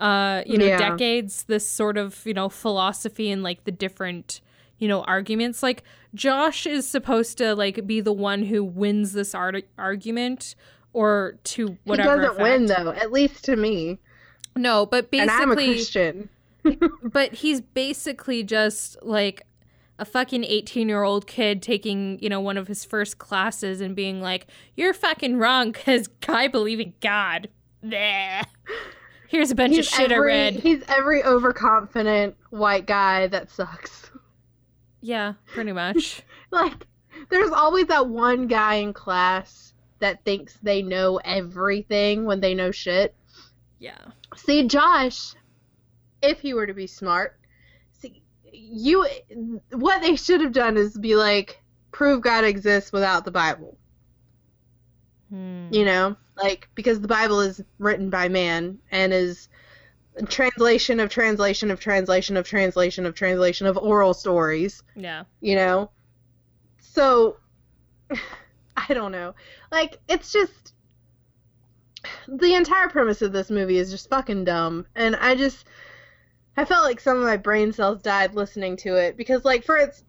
uh, you know Yeah. decades. This sort of you know philosophy and like the different you know arguments like josh is supposed to like be the one who wins this art- argument or to whatever he doesn't win though, at least to me. no but and I'm a basically Christian. but he's basically just like a fucking 18 year old kid taking you know one of his first classes and being like you're fucking wrong because i believe in god Bleh. here's a bunch of shit every, i read He's every overconfident white guy that sucks. yeah pretty much like, there's always that one guy in class that thinks they know everything when they know shit. yeah See, Josh, if he were to be smart, you, what they should have done is be like, prove God exists without the Bible. Hmm. You know, like because the Bible is written by man and is a translation of translation of translation of translation of translation of oral stories. yeah You know, so I don't know. Like it's just the entire premise of this movie is just fucking dumb, and I just I felt like some of my brain cells died listening to it because like for its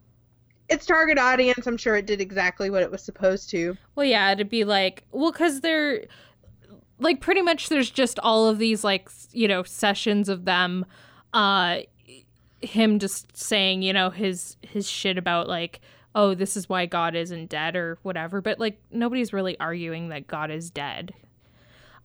its target audience, I'm sure it did exactly what it was supposed to. Well, yeah, it'd be like, well, because they're like pretty much there's just all of these like you know sessions of them, uh, him just saying you know his his shit about like oh this is why God isn't dead or whatever, but like nobody's really arguing that God is dead.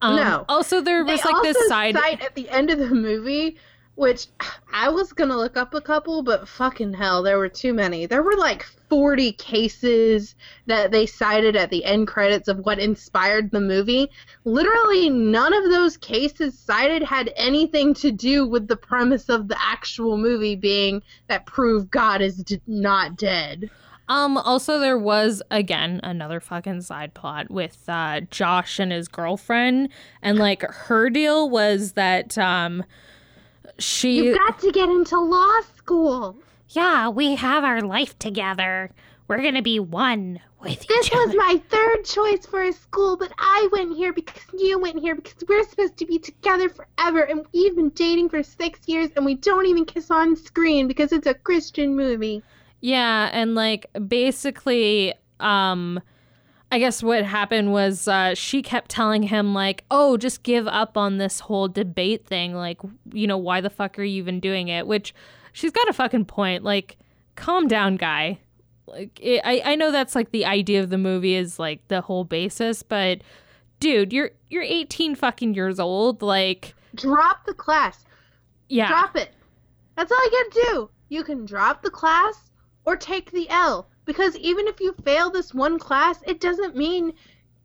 Um, No. Also, there was They like this side. at the end of the movie, which I was gonna look up a couple, but fucking hell, there were too many. There were like 40 cases that they cited at the end credits of what inspired the movie. Literally, none of those cases cited had anything to do with the premise of the actual movie being that prove God is d- not dead. Um, also there was again another fucking side plot with uh Josh and his girlfriend and like her deal was that um she You've got to get into law school. Yeah, we have our life together. We're going to be one with This each was my third choice for a school, but I went here because you went here because we're supposed to be together forever, and we've been dating for six years, and we don't even kiss on screen because it's a Christian movie. Yeah, and like basically um I guess what happened was uh, she kept telling him like, "Oh, just give up on this whole debate thing. Like, you know, why the fuck are you even doing it?" Which she's got a fucking point. Like, calm down, guy. Like, it, I I know that's like the idea of the movie is like the whole basis, but dude, you're you're 18 fucking years old. Like, Drop the class. yeah, Drop it. That's all you gotta do. You can drop the class or take the L. Because even if you fail this one class, it doesn't mean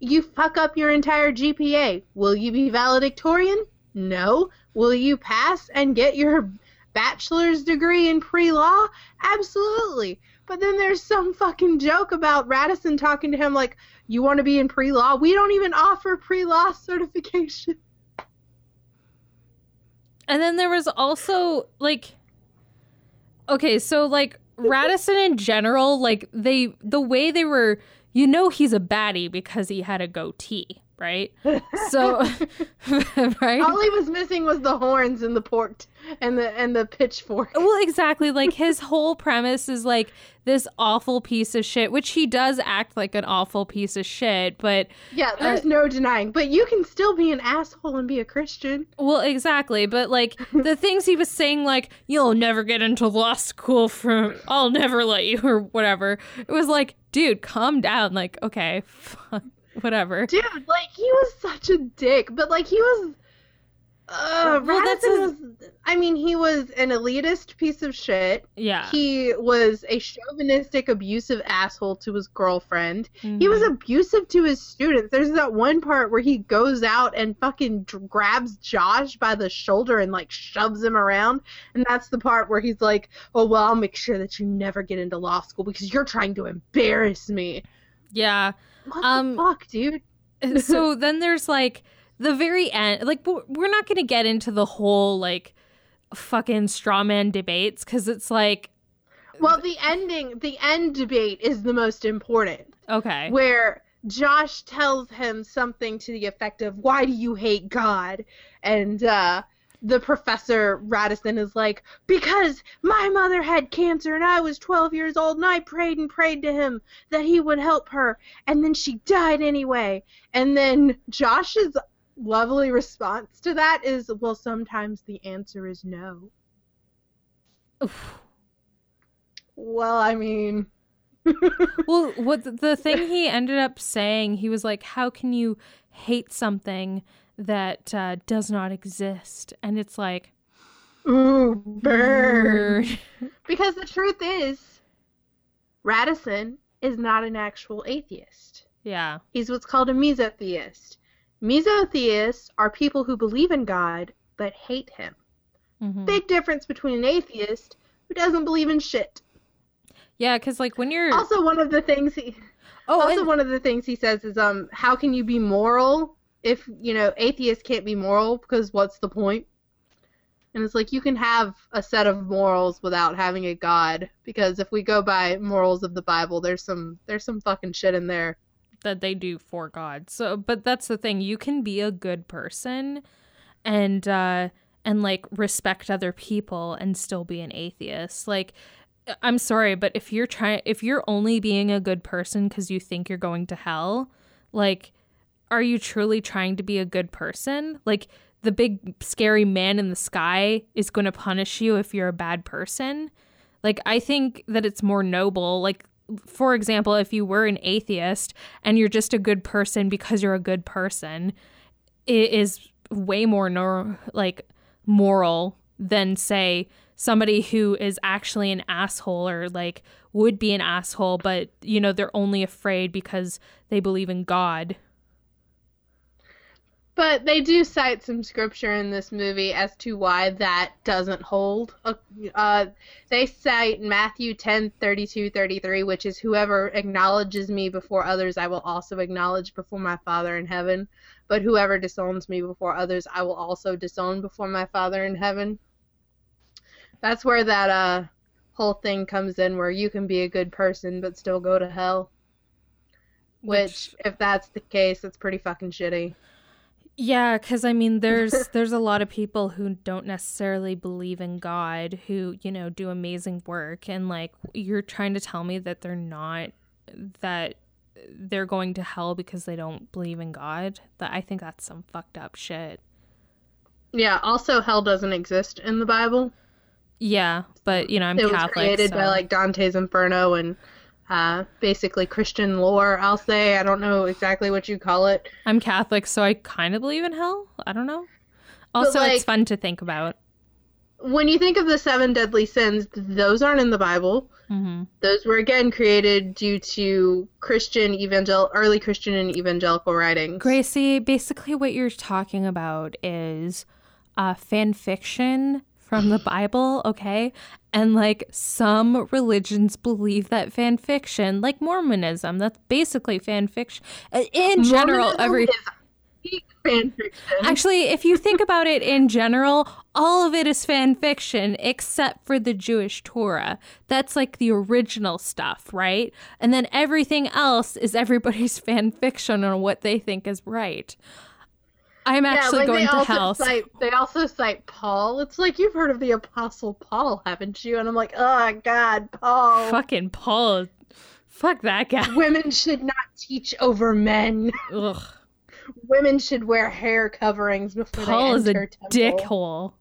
you fuck up your entire GPA. Will you be valedictorian? No. Will you pass and get your bachelor's degree in pre law? Absolutely. But then there's some fucking joke about Radisson talking to him like, You want to be in pre law? We don't even offer pre law certification. And then there was also like Okay, so like Radisson in general, like they the way they were you know he's a baddie because he had a goatee, right? So right? All he was missing was the horns and the port and the and the pitchfork. Well, exactly. Like his whole premise is like this awful piece of shit, which he does act like an awful piece of shit, but Yeah, uh, there's no denying. But you can still be an asshole and be a Christian. Well, exactly, but like the things he was saying, like you'll never get into law school from, I'll never let you, or whatever. It was like, dude, calm down. Like, okay, fuck, whatever. Dude, like he was such a dick. But like he was uh Well, that's Radisson was I mean, he was an elitist piece of shit. Yeah, He was a chauvinistic, abusive asshole to his girlfriend. He was Mhm. abusive to his students. There's that one part where he goes out and fucking grabs Josh by the shoulder and like shoves him around. And that's the part where he's like, "Oh well, I'll make sure that you never get into law school because you're trying to embarrass me." Yeah. What Um, the fuck, dude? so then there's like the very end. Like we're not gonna get into the whole like fucking straw man debates because it's like, Well, the ending, the end debate is the most important. okay, where Josh tells him something to the effect of, Why do you hate God? And uh, the professor Radisson is like, Because my mother had cancer and I was 12 years old and I prayed and prayed to him that he would help her. And then she died anyway. And then Josh's lovely response to that is, Well, sometimes the answer is no. Oof. Well, I mean. well what the- the thing he ended up saying he was like how can you hate something that uh, does not exist and it's like Ooh, burn. "Brr." Because the truth is, Radisson is not an actual atheist. yeah He's what's called a misotheist. Misotheists are people who believe in God but hate him. Mhm. Big difference between an atheist who doesn't believe in shit. yeah because like when you're Also, one of the things he oh also and- one of the things he says is um how can you be moral if you know atheists can't be moral because what's the point? And it's like you can have a set of morals without having a god because if we go by morals of the Bible, there's some there's some fucking shit in there that they do for God. So, but that's the thing. You can be a good person and uh and like respect other people and still be an atheist. Like I'm sorry, but if you're trying if you're only being a good person cuz you think you're going to hell, like are you truly trying to be a good person? Like the big scary man in the sky is going to punish you if you're a bad person. Like I think that it's more noble like for example, if you were an atheist and you're just a good person because you're a good person, it is way more nor- like moral than say somebody who is actually an asshole or like would be an asshole but you know they're only afraid because they believe in God but they do cite some scripture in this movie as to why that doesn't hold. Uh, uh they cite Matthew 10 32 33, which is whoever acknowledges me before others, I will also acknowledge before my Father in heaven. But whoever disowns me before others, I will also disown before my Father in heaven. That's where that uh, whole thing comes in, where you can be a good person but still go to hell. Which, which if that's the case, it's pretty fucking shitty. Yeah, because I mean, there's there's a lot of people who don't necessarily believe in God who you know do amazing work, and like you're trying to tell me that they're not that they're going to hell because they don't believe in God. That I think that's some fucked up shit. Yeah. Also, hell doesn't exist in the Bible. Yeah, but you know, I'm it Catholic. was created so. by like Dante's Inferno and uh, basically Christian lore, I'll say. I don't know exactly what you call it. I'm Catholic, so I kind of believe in hell. I don't know. Also, like, it's fun to think about. When you think of the seven deadly sins, those aren't in the Bible. Mm-hmm. Those were again created due to Christian evangel, early Christian and evangelical writings. Gracie, basically, what you're talking about is uh, fan fiction from the Bible, okay? And like some religions believe that fan fiction, like Mormonism, that's basically fan fiction. Uh, in general, every fan fiction. Actually, if you think about it in general, all of it is fan fiction except for the Jewish Torah. That's like the original stuff, right? And then everything else is everybody's fan fiction on what they think is right. I'm actually yeah, like going to hell. Cite, they also cite Paul. It's like you've heard of the Apostle Paul, haven't you? And I'm like, oh God, Paul. Fucking Paul. Fuck that guy. Women should not teach over men. Ugh. Women should wear hair coverings before Paul they enter is a dickhole.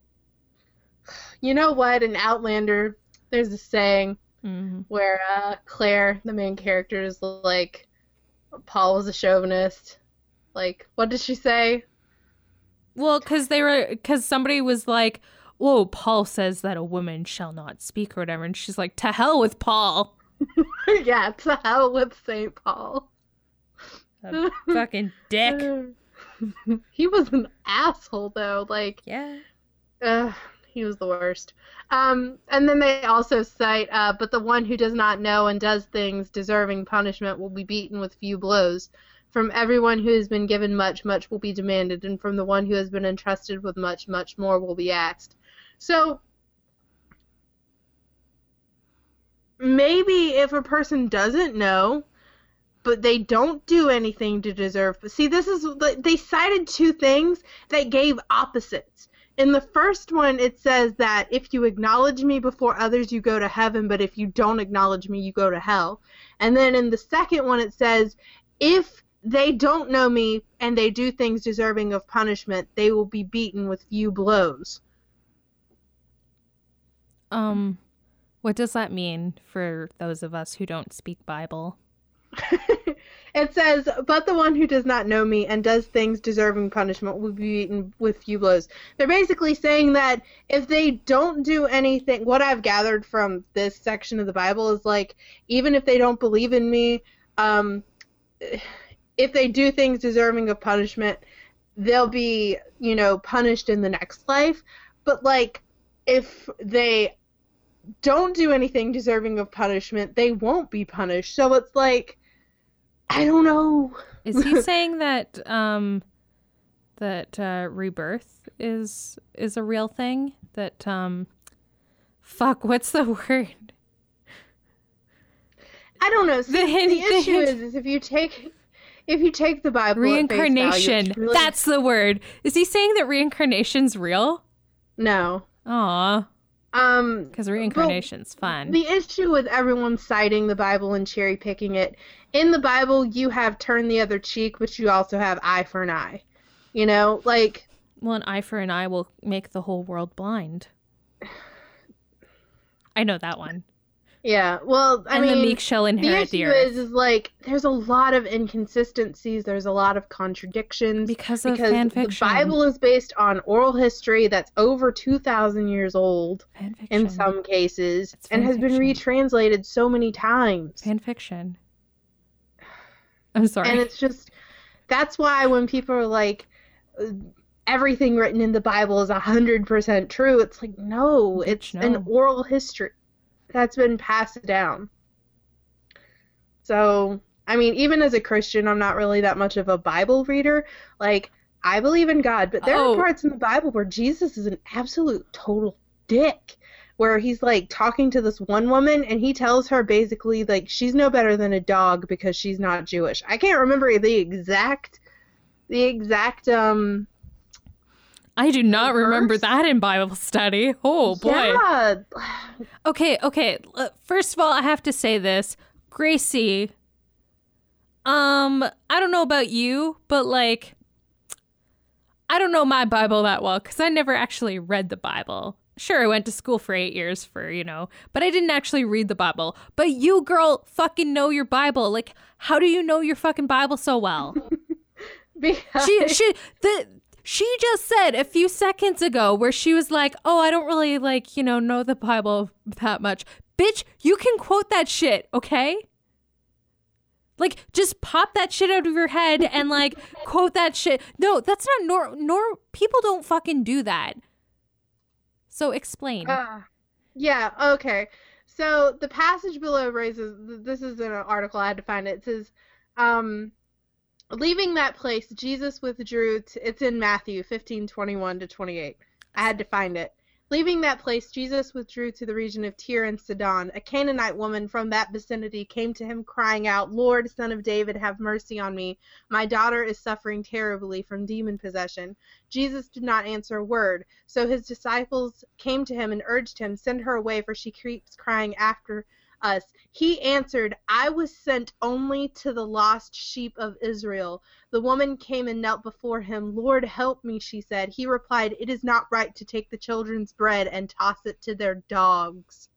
You know what? In Outlander, there's a saying mm-hmm. where uh, Claire, the main character, is like, Paul was a chauvinist. Like, what did she say? Well, because they were because somebody was like, "Whoa, Paul says that a woman shall not speak or whatever," and she's like, "To hell with Paul." yeah, to hell with Saint Paul. A fucking dick. he was an asshole though. Like, yeah. Uh, he was the worst. Um, and then they also cite, uh, but the one who does not know and does things deserving punishment will be beaten with few blows. From everyone who has been given much, much will be demanded, and from the one who has been entrusted with much, much more will be asked. So maybe if a person doesn't know, but they don't do anything to deserve. But see, this is they cited two things that gave opposites. In the first one, it says that if you acknowledge me before others, you go to heaven, but if you don't acknowledge me, you go to hell. And then in the second one, it says if they don't know me and they do things deserving of punishment, they will be beaten with few blows. Um, what does that mean for those of us who don't speak Bible? it says, But the one who does not know me and does things deserving punishment will be beaten with few blows. They're basically saying that if they don't do anything, what I've gathered from this section of the Bible is like, even if they don't believe in me, um, if they do things deserving of punishment, they'll be, you know, punished in the next life. But like if they don't do anything deserving of punishment, they won't be punished. So it's like I don't know. Is he saying that um that uh rebirth is is a real thing? That um fuck, what's the word? I don't know. the, the issue is, is if you take if you take the Bible, reincarnation. Value, really... That's the word. Is he saying that reincarnation's real? No. Aw. Um, because reincarnation's fun. The issue with everyone citing the Bible and cherry picking it in the Bible, you have turn the other cheek, but you also have eye for an eye. You know, like. Well, an eye for an eye will make the whole world blind. I know that one. Yeah, well, I and mean, the meek shall inherit the issue the earth. Is, is like there's a lot of inconsistencies. There's a lot of contradictions because of because fan fiction. the Bible is based on oral history that's over two thousand years old in some cases, and has been retranslated so many times. Fan fiction. I'm sorry, and it's just that's why when people are like. Uh, everything written in the Bible is hundred percent true. It's like no, it's no. an oral history that's been passed down. So, I mean, even as a Christian, I'm not really that much of a Bible reader. Like, I believe in God, but there oh. are parts in the Bible where Jesus is an absolute total dick. Where he's like talking to this one woman and he tells her basically like she's no better than a dog because she's not Jewish. I can't remember the exact the exact um I do not remember that in Bible study. Oh boy. Yeah. Okay, okay. First of all, I have to say this. Gracie, um, I don't know about you, but like I don't know my Bible that well cuz I never actually read the Bible. Sure, I went to school for 8 years for, you know, but I didn't actually read the Bible. But you girl fucking know your Bible. Like how do you know your fucking Bible so well? because she she the she just said a few seconds ago where she was like, "Oh, I don't really like, you know, know the Bible that much." Bitch, you can quote that shit, okay? Like just pop that shit out of your head and like quote that shit. No, that's not nor nor people don't fucking do that. So explain. Uh, yeah, okay. So the passage below raises this is in an article I had to find it. It says um leaving that place, Jesus withdrew. To, it's in Matthew 15, 21 to 28. I had to find it. Leaving that place, Jesus withdrew to the region of Tyre and Sidon. A Canaanite woman from that vicinity came to him, crying out, Lord, son of David, have mercy on me. My daughter is suffering terribly from demon possession. Jesus did not answer a word. So his disciples came to him and urged him, Send her away, for she keeps crying after us. He answered, I was sent only to the lost sheep of Israel. The woman came and knelt before him. Lord, help me, she said. He replied, It is not right to take the children's bread and toss it to their dogs.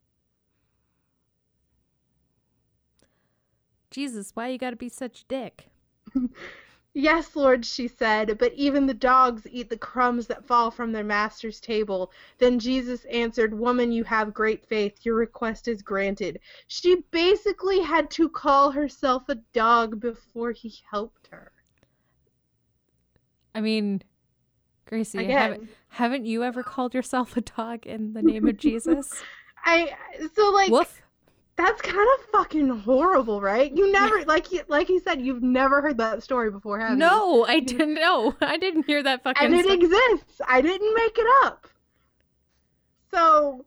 Jesus, why you gotta be such a dick? Yes, Lord, she said, but even the dogs eat the crumbs that fall from their master's table. Then Jesus answered, Woman, you have great faith. Your request is granted. She basically had to call herself a dog before he helped her. I mean, Gracie, haven't, haven't you ever called yourself a dog in the name of Jesus? I so like Woof that's kind of fucking horrible, right? You never like like he said, you've never heard that story before, have no, you? No, I didn't know. I didn't hear that fucking And it story. exists. I didn't make it up. So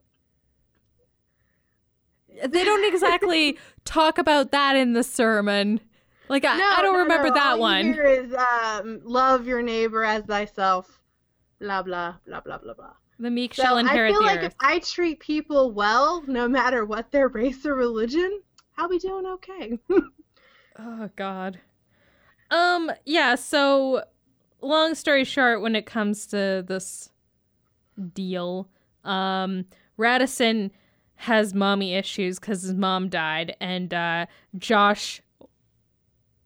they don't exactly talk about that in the sermon. Like I, no, I don't no, remember no. that All one. Here is um, love your neighbor as thyself. Blah blah blah blah blah blah. The meek so shall inherit I feel like earth. if I treat people well, no matter what their race or religion, I'll be doing okay. oh God. Um. Yeah. So, long story short, when it comes to this deal, um, Radisson has mommy issues because his mom died, and uh, Josh,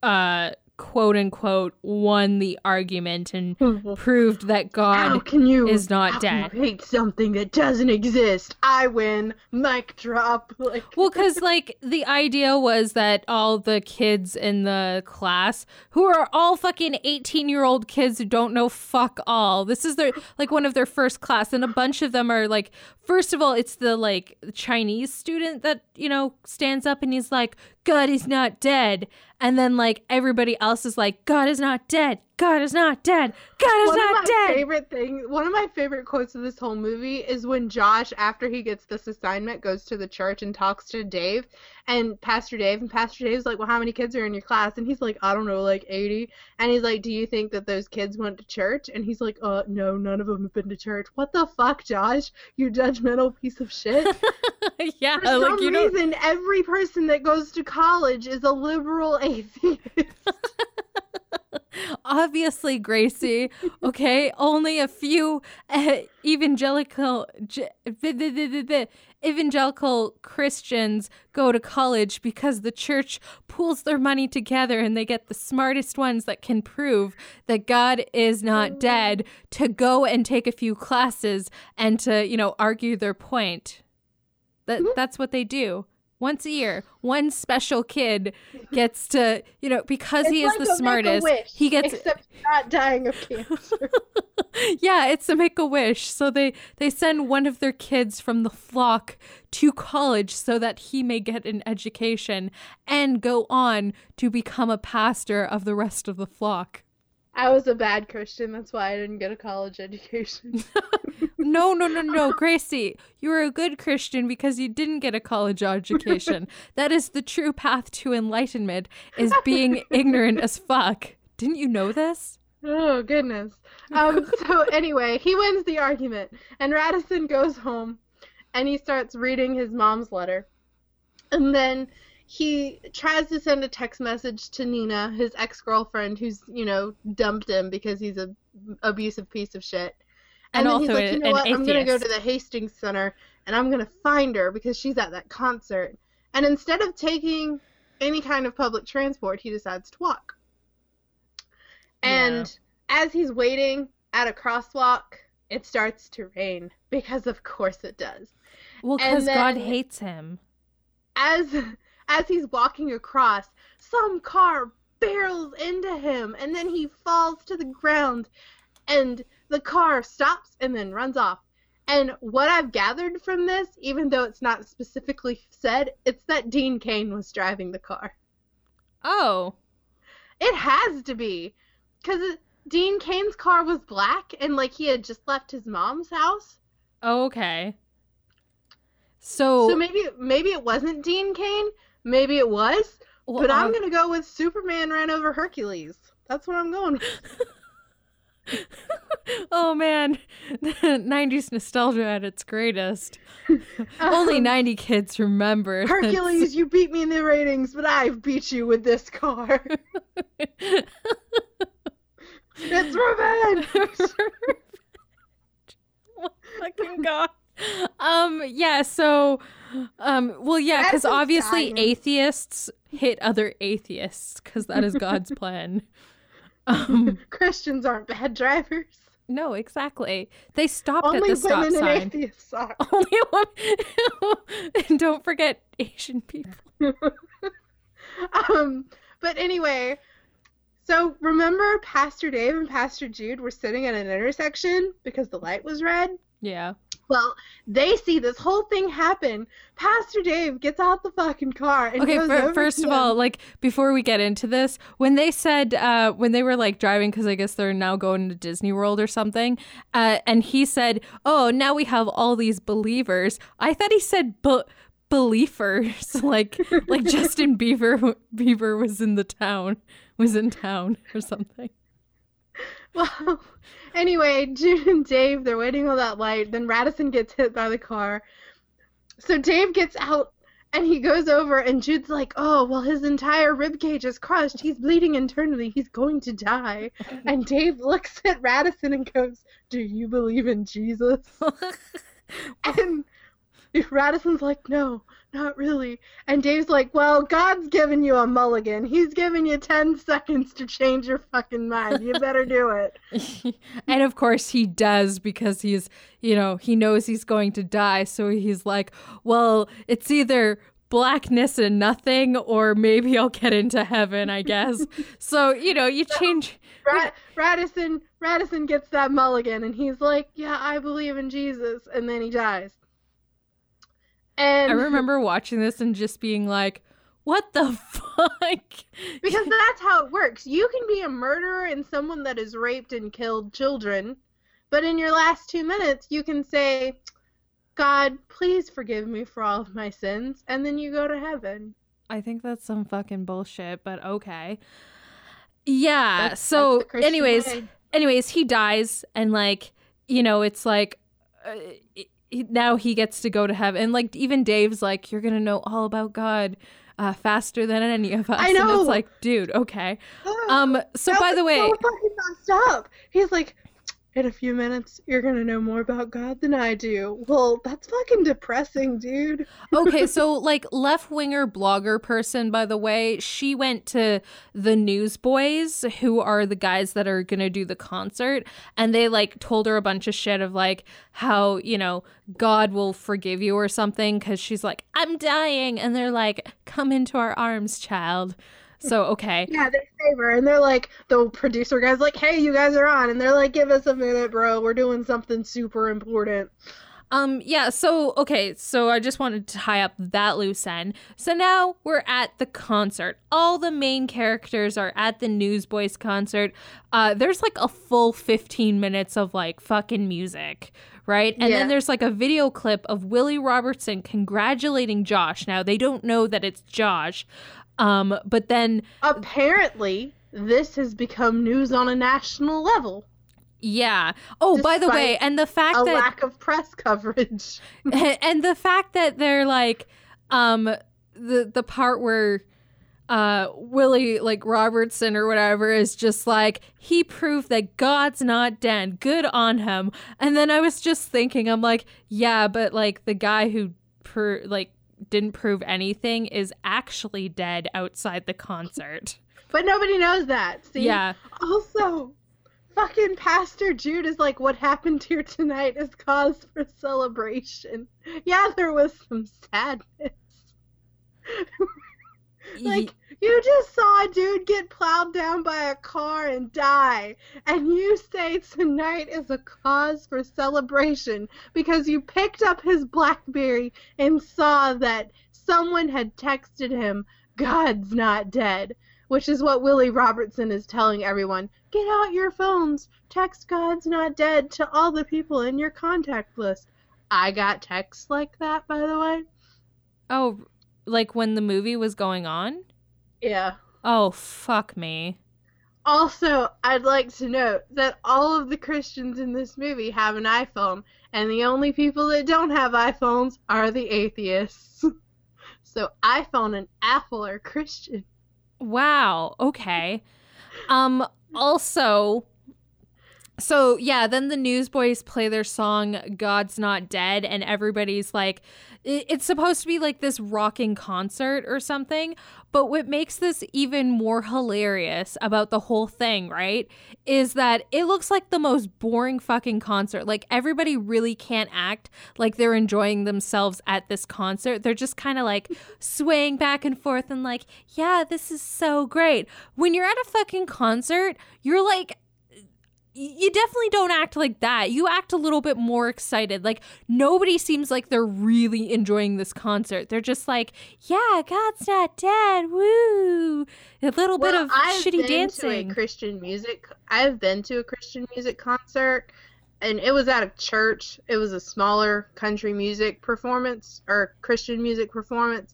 uh, quote unquote won the argument and proved that God can you, is not dead. Can you hate something that doesn't exist. I win. Mic drop. Like Well, cuz like the idea was that all the kids in the class who are all fucking 18-year-old kids who don't know fuck all. This is their like one of their first class and a bunch of them are like first of all it's the like Chinese student that, you know, stands up and he's like God is not dead. And then like everybody else is like, God is not dead. God is not dead. God is one not of my dead. favorite things one of my favorite quotes of this whole movie is when josh after he gets this assignment goes to the church and talks to dave. And pastor dave and pastor dave's like well how many kids are in your class? And he's like i don't know like 80 and he's like do you think that those kids went to church? And he's like uh no none of them have been to church. What the fuck josh? You judgmental piece of shit. Yeah, for some like you don't. reason every person that goes to college is a liberal atheist Obviously, Gracie. Okay, only a few uh, evangelical j- evangelical Christians go to college because the church pools their money together and they get the smartest ones that can prove that God is not dead to go and take a few classes and to, you know, argue their point. That that's what they do. Once a year, one special kid gets to, you know, because he is like the smartest, he gets except not dying of cancer yeah, it's a make a wish. So they they send one of their kids from the flock to college so that he may get an education and go on to become a pastor of the rest of the flock. I was a bad Christian. That's why I didn't get a college education. No, no, no, no, Gracie, you were a good Christian because you didn't get a college education. that is the true path to enlightenment is being ignorant as fuck. Didn't you know this? oh goodness. Um. So anyway, he wins the argument, and Radisson goes home, and he starts reading his mom's letter, and then he tries to send a text message to Nina, his ex-girlfriend, who's you know dumped him because he's a abusive piece of shit. And then also he's like, you know what? I'm gonna go to the Hastings Center and I'm gonna find her because she's at that concert. And instead of taking any kind of public transport, he decides to walk. And as he's waiting at a crosswalk, it starts to rain because of course it does. Well, because God hates him. As as he's walking across, some car barrels into him and then he falls to the ground and the car stops and then runs off. And what I've gathered from this, even though it's not specifically said, it's that Dean Cain was driving the car. Oh. It has to be. Because Dean Cain's car was black and like he had just left his mom's house. Okay. So, So maybe maybe it wasn't Dean Cain. Maybe it was. well, but I'm going to go with Superman ran over Hercules. That's what I'm going with. oh man, 90s nostalgia at its greatest. Only Um, 90 kids remember. Hercules, you beat me in the ratings, but I've beat you with this car. it's revenge. Fucking god. Um. Yeah. So. Um. Well. Yeah. Because obviously dying. atheists hit other atheists because that is God's plan. Um. Christians aren't bad drivers. No. Exactly. They stopped Only at the stop women and sign. atheists are. Only one. and don't forget Asian people. um, but anyway, so remember Pastor Dave and Pastor Jude were sitting at an intersection because the light was red? Yeah. Well, they see this whole thing happen. Pastor Dave gets out the fucking car and Okay, over first of all, like before we get into this, when they said uh when they were like driving cuz I guess they're now going to Disney World or something, uh and he said, "Oh, now we have all these believers." I thought he said bu- believers like like Justin Bieber Bieber was in the town, was in town or something. Well, anyway, Jude and Dave, they're waiting on that light. Then Radisson gets hit by the car. So Dave gets out and he goes over, and Jude's like, Oh, well, his entire rib cage is crushed. He's bleeding internally. He's going to die. And Dave looks at Radisson and goes, Do you believe in Jesus? And Radisson's like, No, not really. And Dave's like, Well, God's given you a mulligan. He's given you 10 seconds to change your fucking mind. You better do it. and of course he does because he's, you know, he knows he's going to die. So he's like, well, it's either blackness and nothing, or maybe I'll get into heaven, I guess. so, you know, you change. Ra- Radisson Radisson gets that mulligan and he's like, "Yeah, I believe in Jesus," and then he dies. And I remember watching this and just being like, what the fuck? because that's how it works. You can be a murderer and someone that has raped and killed children, but in your last two minutes, you can say, God, please forgive me for all of my sins, and then you go to heaven. I think that's some fucking bullshit, but okay. Yeah. That's- so, that's anyways, way. anyways, he dies, and like, you know, it's like. Uh, he- now he gets to go to heaven, and like even Dave's like, "You're gonna know all about God uh, faster than any of us." I And know. it's like, dude, okay. Um. So by the way, so fucking messed up. He's like, in a few minutes, you're gonna know more about God than I do. Well, that's fucking depressing, dude. okay, so like left winger blogger person, by the way, she went to the Newsboys, who are the guys that are gonna do the concert, and they like told her a bunch of shit of like how you know God will forgive you or something because she's like I'm dying, and they're like come into our arms, child. So okay, Yeah, they her, and they're like, the producer guy's like, hey, you guys are on, and they're like, give us a minute, bro. We're doing something super important. Um, yeah, so okay, so I just wanted to tie up that loose end. So now we're at the concert. All the main characters are at the Newsboys concert. Uh, there's like a full 15 minutes of like fucking music, right? And Yeah. then there's like a video clip of Willie Robertson congratulating Josh. Now they don't know that it's Josh. Um, but then Apparently, this has become news on a national level. yeah. Oh, by the way, and the fact A that lack of press coverage. and the fact that they're like um the the part where uh Willie like Robertson or whatever is just like he proved that God's not dead. Good on him. And then I was just thinking I'm like, yeah, but like the guy who per like didn't prove anything is actually dead outside the concert. But nobody knows that. See? Yeah. Also, fucking Pastor Jude is like, what happened here tonight is cause for celebration. Yeah, there was some sadness. Like, you just saw a dude get plowed down by a car and die, and you say tonight is a cause for celebration because you picked up his Blackberry and saw that someone had texted him, God's not dead, which is what Willie Robertson is telling everyone. Get out your phones, text God's not dead to all the people in your contact list. I got texts like that, by the way. oh, like when the movie was going on? Yeah. Oh, fuck me. Also, I'd like to note that all of the Christians in this movie have an iPhone, and the only people that don't have iPhones are the atheists. so iPhone and Apple are Christian. Wow. Okay. Um also so yeah, then the newsboys play their song God's Not Dead and everybody's like it's supposed to be like this rocking concert or something, but what makes this even more hilarious about the whole thing, right? Is that it looks like the most boring fucking concert. Like everybody really can't act like they're enjoying themselves at this concert. They're just kind of like swaying back and forth and like, yeah, this is so great. When you're at a fucking concert, you're like you definitely don't act like that. You act a little bit more excited. Like nobody seems like they're really enjoying this concert. They're just like, "Yeah, God's not dead." Woo! A little bit Well, of I've shitty been dancing. To a Christian music. I've been to a Christian music concert, and it was at a church. It was a smaller country music performance or Christian music performance,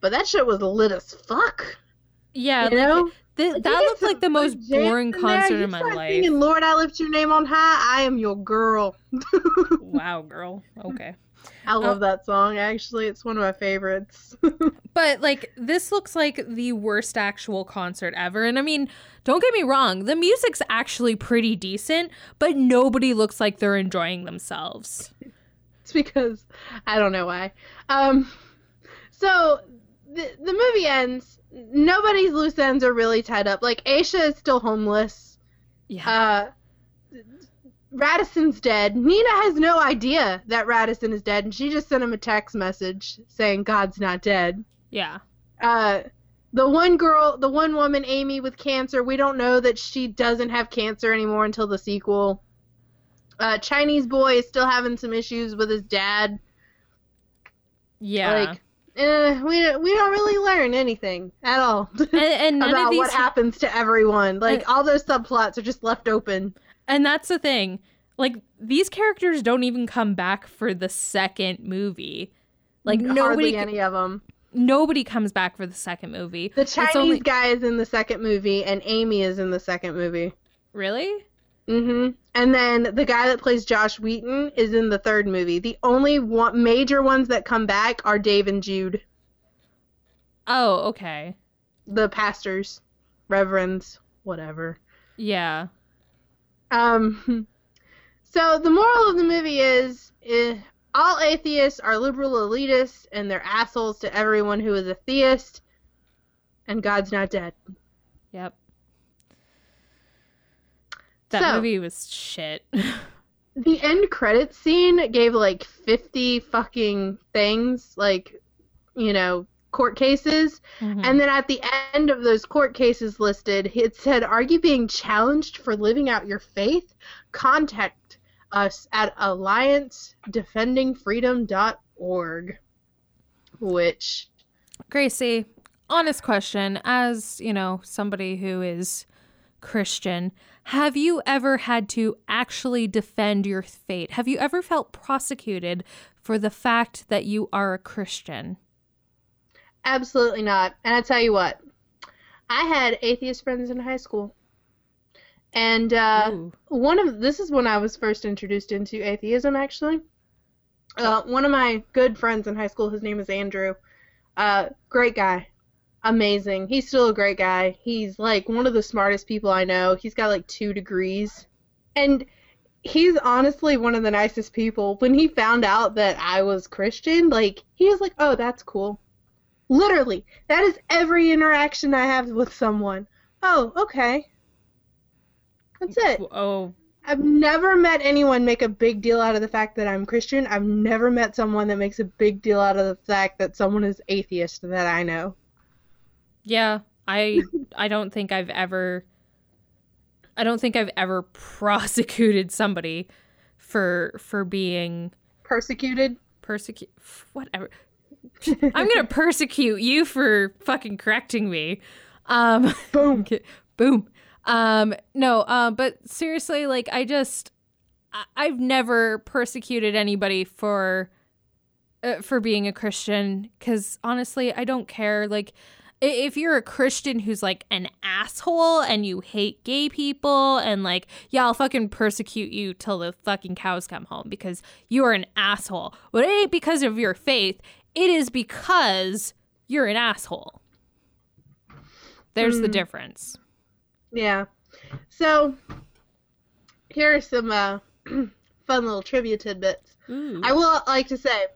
but that shit was lit as fuck. yeah, you like, know? Th- that you get looked like the most boring in there. concert You in my life. Singing, Lord, I lift your name on high. I am your girl. wow, girl. Okay. I love that song. Actually, it's one of my favorites. But like this looks like the worst actual concert ever. And I mean, don't get me wrong, the music's actually pretty decent, but nobody looks like they're enjoying themselves. it's because I don't know why. Um, so the the movie ends. Nobody's loose ends are really tied up. Like Aisha is still homeless. Yeah. Uh, Radisson's dead. Nina has no idea that Radisson is dead, and she just sent him a text message saying God's not dead. yeah. Uh, the one girl, the one woman, Amy, with cancer, we don't know that she doesn't have cancer anymore until the sequel. Uh, Chinese boy is still having some issues with his dad. Yeah. Like, eh, we we don't really learn anything at all And, and none of about what happens to everyone. Like all those subplots are just left open. And that's the thing. Like these characters don't even come back for the second movie. Like Hardly nobody any of them. nobody comes back for the second movie. The Chinese only- guy is in the second movie, and Amy is in the second movie. Really? Hmm And then the guy that plays Josh Wheaton is in the third movie. The only one, major ones that come back are Dave and Jude, Oh, okay. the pastors, reverends, whatever. Yeah. Um, so the moral of the movie is eh, all atheists are liberal elitists and they're assholes to everyone who is a theist, and God's not dead. Yep. That So- movie was shit. The end credit scene gave like 50 fucking things, like, you know, court cases. Mhm. And then at the end of those court cases listed, it said, Are you being challenged for living out your faith? Contact us at alliancedefendingfreedom.org. Which, Gracie, honest question. As, you know, somebody who is Christian, have you ever had to actually defend your faith? Have you ever felt prosecuted for the fact that you are a Christian? absolutely not. And I tell you what, I had atheist friends in high school. And uh, one of this is when I was first introduced into atheism. Actually, uh, one of my good friends in high school, his name is Andrew. Uh, great guy, amazing. He's still a great guy. He's like one of the smartest people I know. He's got like two degrees, and he's honestly one of the nicest people. When he found out that I was Christian, like he was like, "Oh, that's cool." Literally, that is every interaction I have with someone. Oh, okay. That's it. Oh, I've never met anyone make a big deal out of the fact that I'm Christian. I've never met someone that makes a big deal out of the fact that someone is atheist that I know. Yeah. I I don't think I've ever I don't think I've ever prosecuted somebody for for being Persecuted? persecute whatever. I'm gonna persecute you for fucking correcting me. Um, Boom. boom. Um, no. Uh, but seriously, like I just, I- I've never persecuted anybody for, uh, for being a Christian. Because honestly, I don't care. Like, if you're a Christian who's like an asshole and you hate gay people and like, yeah, I'll fucking persecute you till the fucking cows come home because you are an asshole. But it ain't because of your faith. It is because you're an asshole. There's the Hmm. difference. Yeah. So, here are some uh, fun little trivia tidbits. Ooh. I will like to say,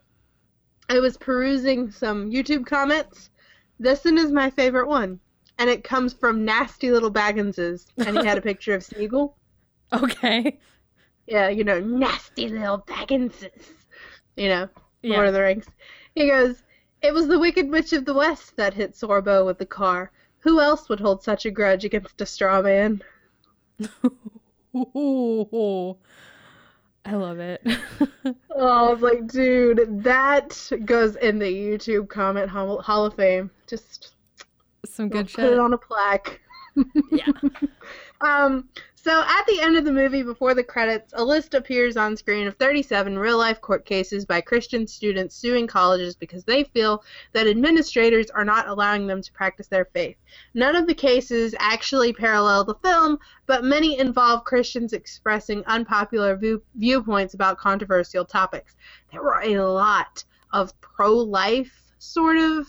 I was perusing some YouTube comments. This one is my favorite one. And it comes from Nasty Little Bagginses. And he had a picture of Smeagol. Okay. Yeah, you know, nasty little Bagginses. You know, Yeah. Lord of the Rings. He goes, It was the Wicked Witch of the West that hit Sorbo with the car. Who else would hold such a grudge against a straw man? Ooh. I love it. Oh, I was like, dude, that goes in the YouTube comment hall, hall of fame. Just Some good shit. put it shit. on a plaque. Yeah. Um, so at the end of the movie, before the credits, a list appears on screen of 37 real life court cases by Christian students suing colleges because they feel that administrators are not allowing them to practice their faith. None of the cases actually parallel the film, but many involve Christians expressing unpopular view- viewpoints about controversial topics. There were a lot of pro life sort of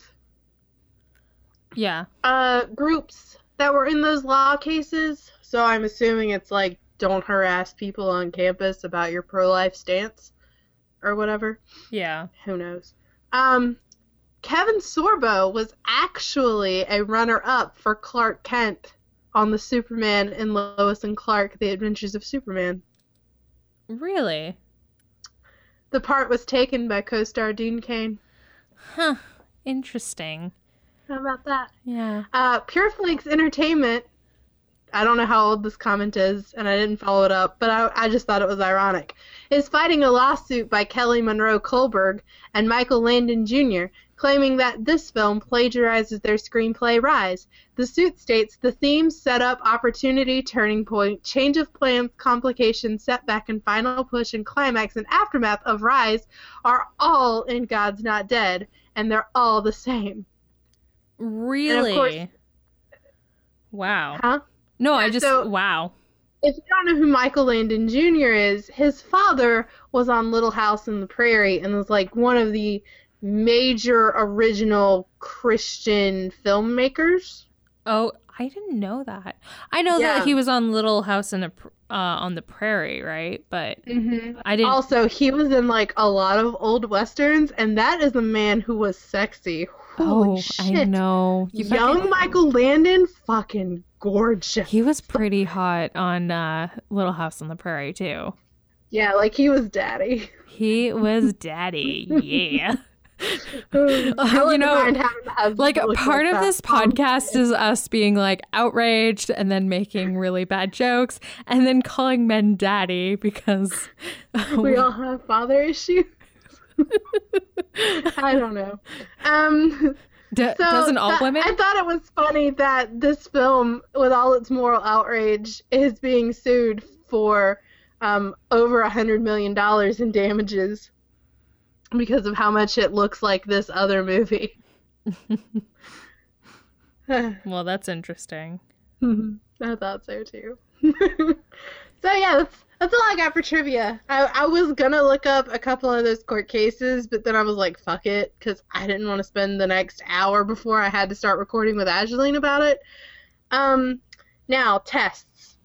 Yeah. uh, groups that were in those law cases. So I'm assuming it's like don't harass people on campus about your pro-life stance or whatever. Yeah. Who knows? Um, Kevin Sorbo was actually a runner-up for Clark Kent on the Superman and Lois and Clark: The Adventures of Superman. Really? The part was taken by co-star Dean Cain. Huh. Interesting. How about that? Yeah. Uh, Pure Flix Entertainment. I don't know how old this comment is, and I didn't follow it up, but I, I just thought it was ironic. Is fighting a lawsuit by Kelly Monroe Kullberg and Michael Landon Jr. claiming that this film plagiarizes their screenplay Rise. The suit states the theme, setup, opportunity, turning point, change of plans, complication, setback, and final push and climax and aftermath of Rise are all in God's Not Dead, and they're all the same. Really? course- wow. Huh? No, I just so- wow. If you don't know who Michael Landon Jr. is, his father was on Little House in the Prairie and was like one of the major original Christian filmmakers. Oh, I didn't know that. I know Yeah. that he was on Little House in a uh, on the Prairie, right? But Mm-hmm. I didn't. Also, he was in like a lot of old westerns, and that is a man who was sexy. Oh, shit. I know. You Young fucking- Michael Landon, fucking gorgeous. He was pretty hot on uh, Little House on the Prairie too. Yeah, like he was daddy. He was daddy. Yeah. I you know, like part of this podcast is us being like outraged and then making really bad jokes and then calling men daddy because we all have father issues. I don't know. Um, D- so doesn't all that- women I thought it was funny that this film, with all its moral outrage, is being sued for um, over a hundred million dollars in damages because of how much it looks like this other movie. well that's interesting I thought so too. so yeah, that's that's all I got for trivia. I, I was gonna look up a couple of those court cases, but then I was like, fuck it, because I didn't want to spend the next hour before I had to start recording with Angeline about it. Um, now tests.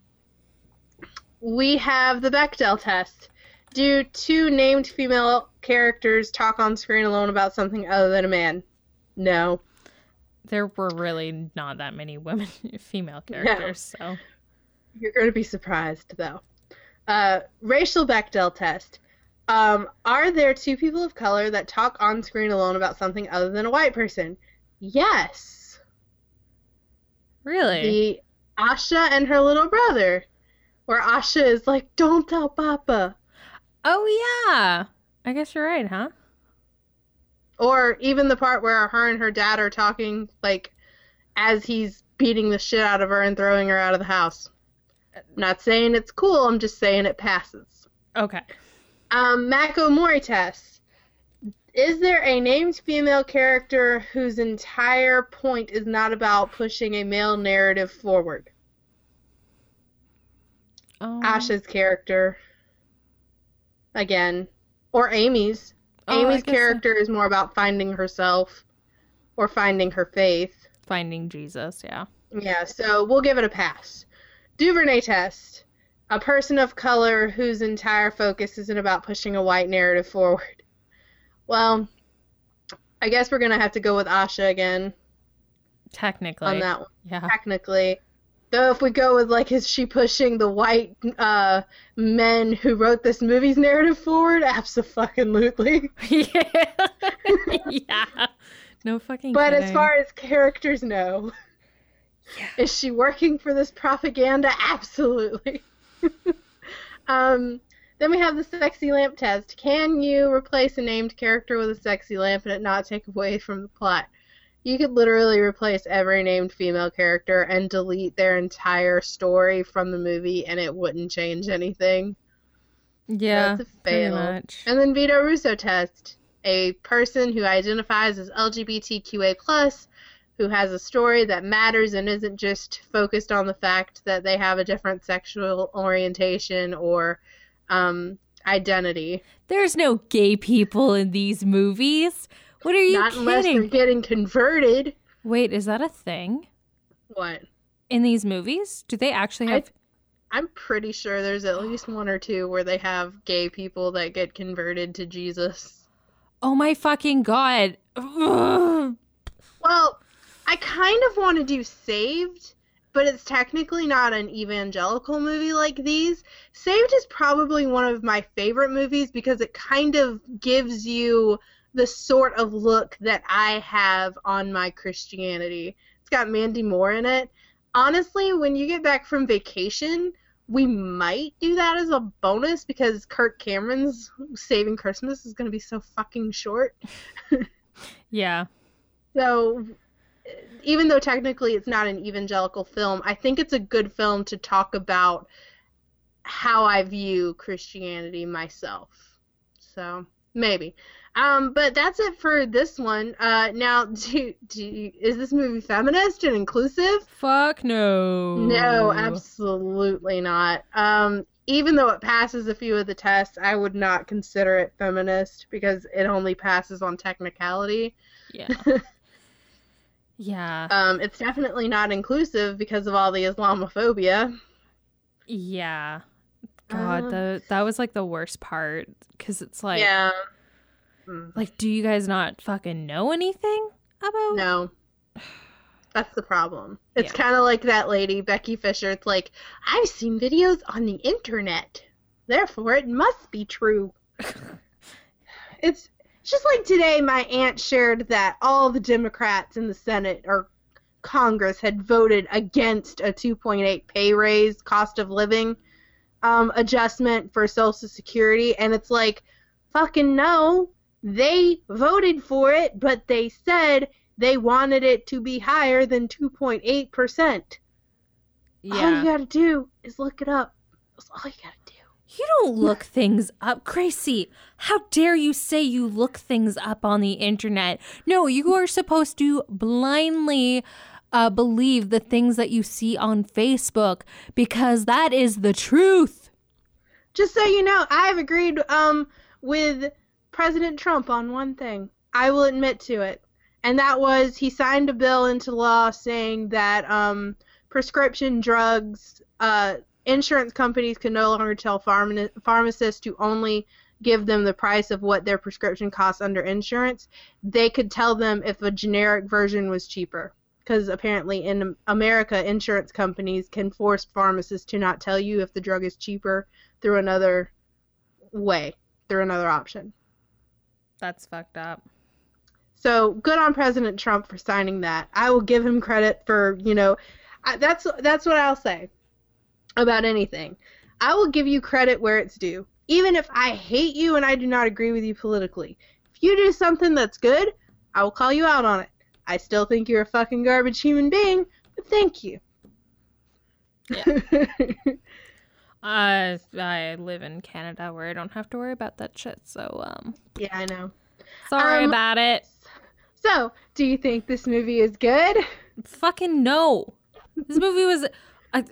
We have the Bechdel test. Do two named female characters talk on screen alone about something other than a man? No. there were really not that many women female characters so You're going to be surprised, though. Uh, racial Bechdel test. Um, are there two people of color that talk on screen alone about something other than a white person? Yes. really The Asha and her little brother, where Asha is like, "Don't tell Papa," oh yeah i guess you're right huh or even the part where her and her dad are talking, like, as he's beating the shit out of her and throwing her out of the house. Not saying it's cool. I'm just saying it passes. okay Um, Mako Mori test. Is there a named female character whose entire point is not about pushing a male narrative forward? um, Asha's character. Again. Or Amy's. oh, Amy's character is more about finding herself or finding her faith. finding jesus yeah Yeah, so we'll give it a pass. Duvernay test. A person of color whose entire focus isn't about pushing a white narrative forward. Well, I guess we're gonna have to go with Asha again technically on that one, yeah technically. Though if we go with like, is she pushing the white uh, men who wrote this movie's narrative forward? Absolutely. yeah yeah no fucking But as far as characters, no. Yeah. Is she working for this propaganda? Absolutely. um, then we have the sexy lamp test. Can you replace a named character with a sexy lamp and it not take away from the plot? You could literally replace every named female character and delete their entire story from the movie and it wouldn't change anything. yeah That's a fail. much And then Vito Russo test. A person who identifies as LGBTQA plus who has a story that matters and isn't just focused on the fact that they have a different sexual orientation or um, identity. there's no gay people in these movies what are you Not unless they're getting converted. wait is that a thing What? in these movies do they actually I- have I'm pretty sure there's at least one or two where they have gay people that get converted to Jesus. oh my fucking god Ugh. Well, I kind of want to do Saved, but it's technically not an evangelical movie like these. Saved is probably one of my favorite movies because it kind of gives you the sort of look that I have on my Christianity. It's got Mandy Moore in it. Honestly, when you get back from vacation, we might do that as a bonus because Kirk Cameron's Saving Christmas is going to be so fucking short. Yeah. So, even though technically it's not an evangelical film, I think it's a good film to talk about how I view Christianity myself. So, maybe. Um, but that's it for this one. Uh, now, do, do is this movie feminist and inclusive? Fuck no. No, absolutely not. Um, even though it passes a few of the tests, I would not consider it feminist because it only passes on technicality. Yeah. yeah. Um, it's definitely not inclusive because of all the Islamophobia. Yeah. God, Uh, the that was like the worst part because it's like, yeah. Like, do you guys not fucking know anything about? No. That's the problem. It's Yeah. kind of like that lady, Becky Fischer. It's like, I've seen videos on the internet. Therefore, it must be true. it's just like today, my aunt shared that all the Democrats in the Senate or Congress had voted against a 2.8 pay raise, cost of living um, adjustment for Social Security. And it's like, fucking no. They voted for it, but they said they wanted it to be higher than 2.8%. Yeah. All you gotta do is look it up. That's all you gotta. You don't look things up, Gracie. How dare you say you look things up on the internet? No, you are supposed to blindly uh, believe the things that you see on Facebook because that is the truth. Just so you know, I've agreed um, with President Trump on one thing. I will admit to it. And that was he signed a bill into law saying that um, prescription drugs, uh, insurance companies can no longer tell pharma- pharmacists to only give them the price of what their prescription costs under insurance. They could tell them if a generic version was cheaper. Because apparently in America, insurance companies can force pharmacists to not tell you if the drug is cheaper through another way, through another option. That's fucked up. So good on President Trump for signing that. I will give him credit for you know, I, that's that's what I'll say about anything. I will give you credit where it's due, even if I hate you and I do not agree with you politically. If you do something that's good, I will call you out on it. I still think you're a fucking garbage human being, but thank you. Yeah. Uh, I live in Canada where I don't have to worry about that shit. So, um, yeah, I know. sorry Um, about it. So, do you think this movie is good? Fucking no. This movie was. I,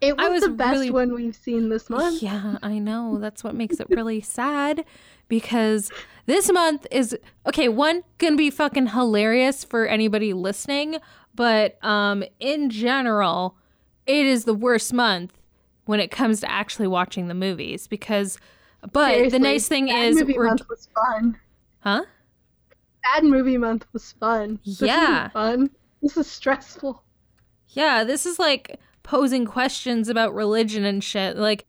It was, was the best really- one we've seen this month. Yeah, I know. That's what makes it really sad because this month is okay, one gonna be fucking hilarious for anybody listening, but um in general, it is the worst month when it comes to actually watching the movies because but the nice thing Bad is movie month was fun. huh? Bad movie month was fun. This Yeah. fun. This is stressful. Yeah, this is like posing questions about religion and shit. Like,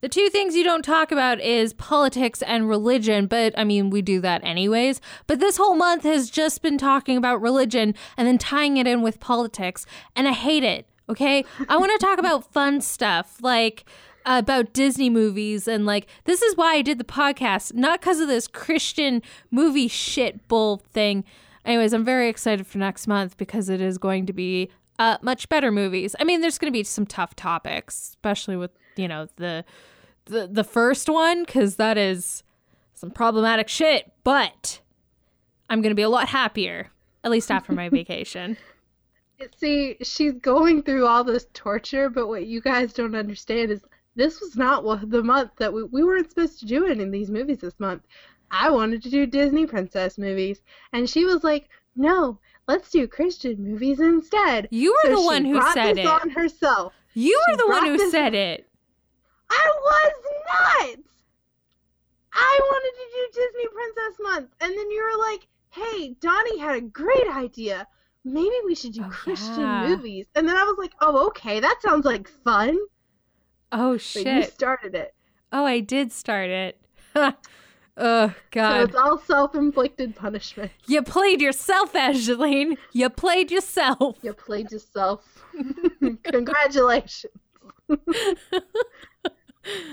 the two things you don't talk about is politics and religion, but I mean, we do that anyways. But this whole month has just been talking about religion and then tying it in with politics, and I hate it, okay? I want to talk about fun stuff, like about Disney movies, and like, this is why I did the podcast, not because of this Christian movie shit bull thing. Anyways, I'm very excited for next month because it is going to be uh, much better movies. I mean, there's going to be some tough topics, especially with you know the the the first one because that is some problematic shit. But I'm going to be a lot happier, at least after my vacation. See, she's going through all this torture, but what you guys don't understand is this was not the month that we, we weren't supposed to do any of these movies this month. I wanted to do Disney princess movies, and she was like, "No, let's do Christian movies instead." You were So the one who said this it. on herself. You were the one who this- said it. I was not. I wanted to do Disney Princess Month, and then you were like, "Hey, Donnie had a great idea. Maybe we should do Oh, Christian yeah. movies." And then I was like, "Oh, okay, that sounds like fun." Oh But shit! you started it, Oh, I did start it. oh God! so it's all self-inflicted punishment. you played yourself, Angeline. You played yourself. You played yourself. Congratulations.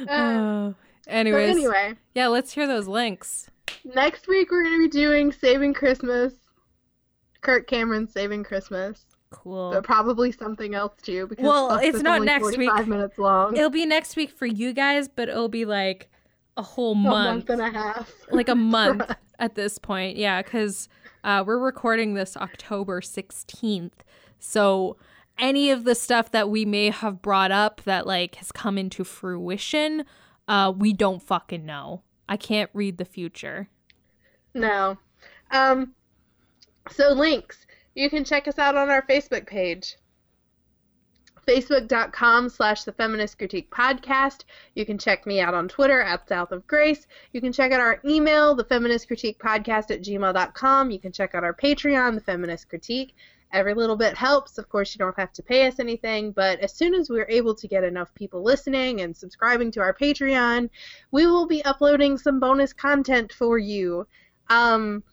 Oh. So Anyways, anyway, yeah, let's hear those links. Next week we're gonna be doing Saving Christmas. Kirk Cameron Saving Christmas. Cool. But probably something else too. Because Well, it's not only next week. Five minutes long. It'll be next week for you guys, but it'll be like a whole a month, month and a half. like a month at this point. Yeah, because uh, we're recording this October 16th. So any of the stuff that we may have brought up that like has come into fruition, uh, we don't fucking know. I can't read the future. No. Um. So links. You can check us out on our Facebook page. Facebook.com slash the Feminist Critique Podcast. You can check me out on Twitter at South of Grace. You can check out our email, the Feminist Critique Podcast at gmail.com. You can check out our Patreon, the Feminist Critique. Every little bit helps. Of course, you don't have to pay us anything, but as soon as we're able to get enough people listening and subscribing to our Patreon, we will be uploading some bonus content for you. Um,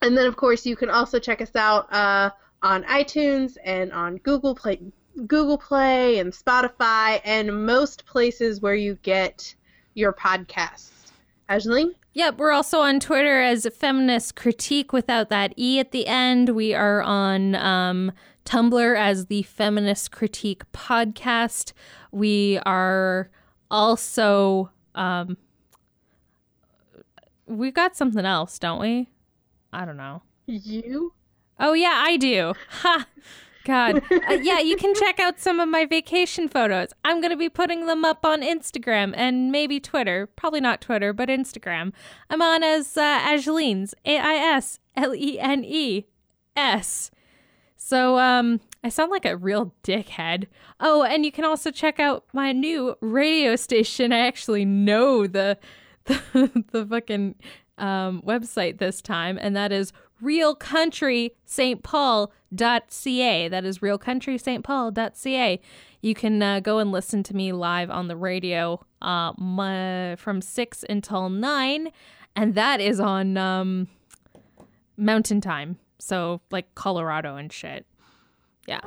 and then, of course, you can also check us out uh, on iTunes and on Google Play, Google Play and Spotify, and most places where you get your podcasts. Ashley? Yep, we're also on Twitter as Feminist Critique without that E at the end. We are on um, Tumblr as the Feminist Critique Podcast. We are also. Um, we got something else, don't we? I don't know. You? Oh, yeah, I do. Ha! God. Uh, yeah, you can check out some of my vacation photos. I'm going to be putting them up on Instagram and maybe Twitter. Probably not Twitter, but Instagram. I'm on as uh, Aislene's, A I S L E N E S. So, um, I sound like a real dickhead. Oh, and you can also check out my new radio station. I actually know the the, the fucking um, website this time, and that is realcountrystpaul.ca. That is realcountrystpaul.ca. You can uh, go and listen to me live on the radio uh, my, from 6 until 9, and that is on um, Mountain Time. So, like Colorado and shit. Yeah.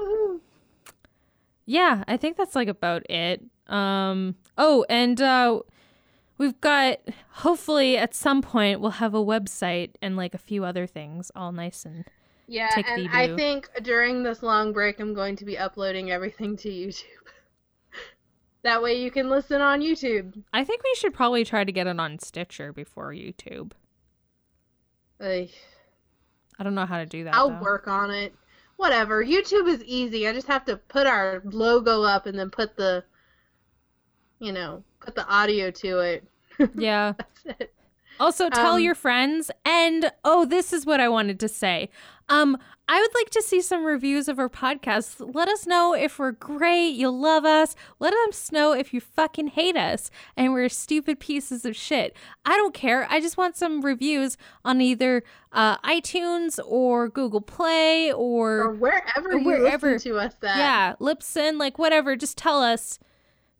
Yeah, I think that's like about it. Um, oh, and uh, we've got hopefully at some point we'll have a website and like a few other things all nice and Yeah, and I think during this long break, I'm going to be uploading everything to YouTube. that way you can listen on YouTube. I think we should probably try to get it on Stitcher before YouTube. Ugh. I don't know how to do that. I'll though. work on it. Whatever. YouTube is easy. I just have to put our logo up and then put the, you know, put the audio to it. Yeah. It. Also, tell Um, your friends. And oh, this is what I wanted to say. Um, I would like to see some reviews of our podcast. Let us know if we're great, you'll love us. Let us know if you fucking hate us and we're stupid pieces of shit. I don't care. I just want some reviews on either uh, iTunes or Google Play Or or wherever Or you wherever. listen to us at. yeah, Libsyn, like whatever. Just tell us.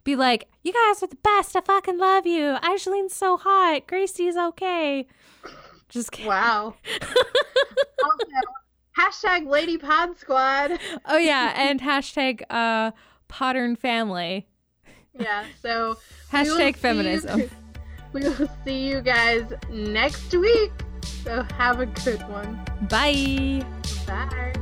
Be like, you guys are the best. I fucking love you. Aislene's so hot. Gracie's okay. Just kidding. Wow. also, hashtag Lady Pod Squad. Oh yeah, and hashtag uh Modern Family. Yeah, so we will see Hashtag you- feminism. We will see you guys next week. So have a good one. Bye. Bye.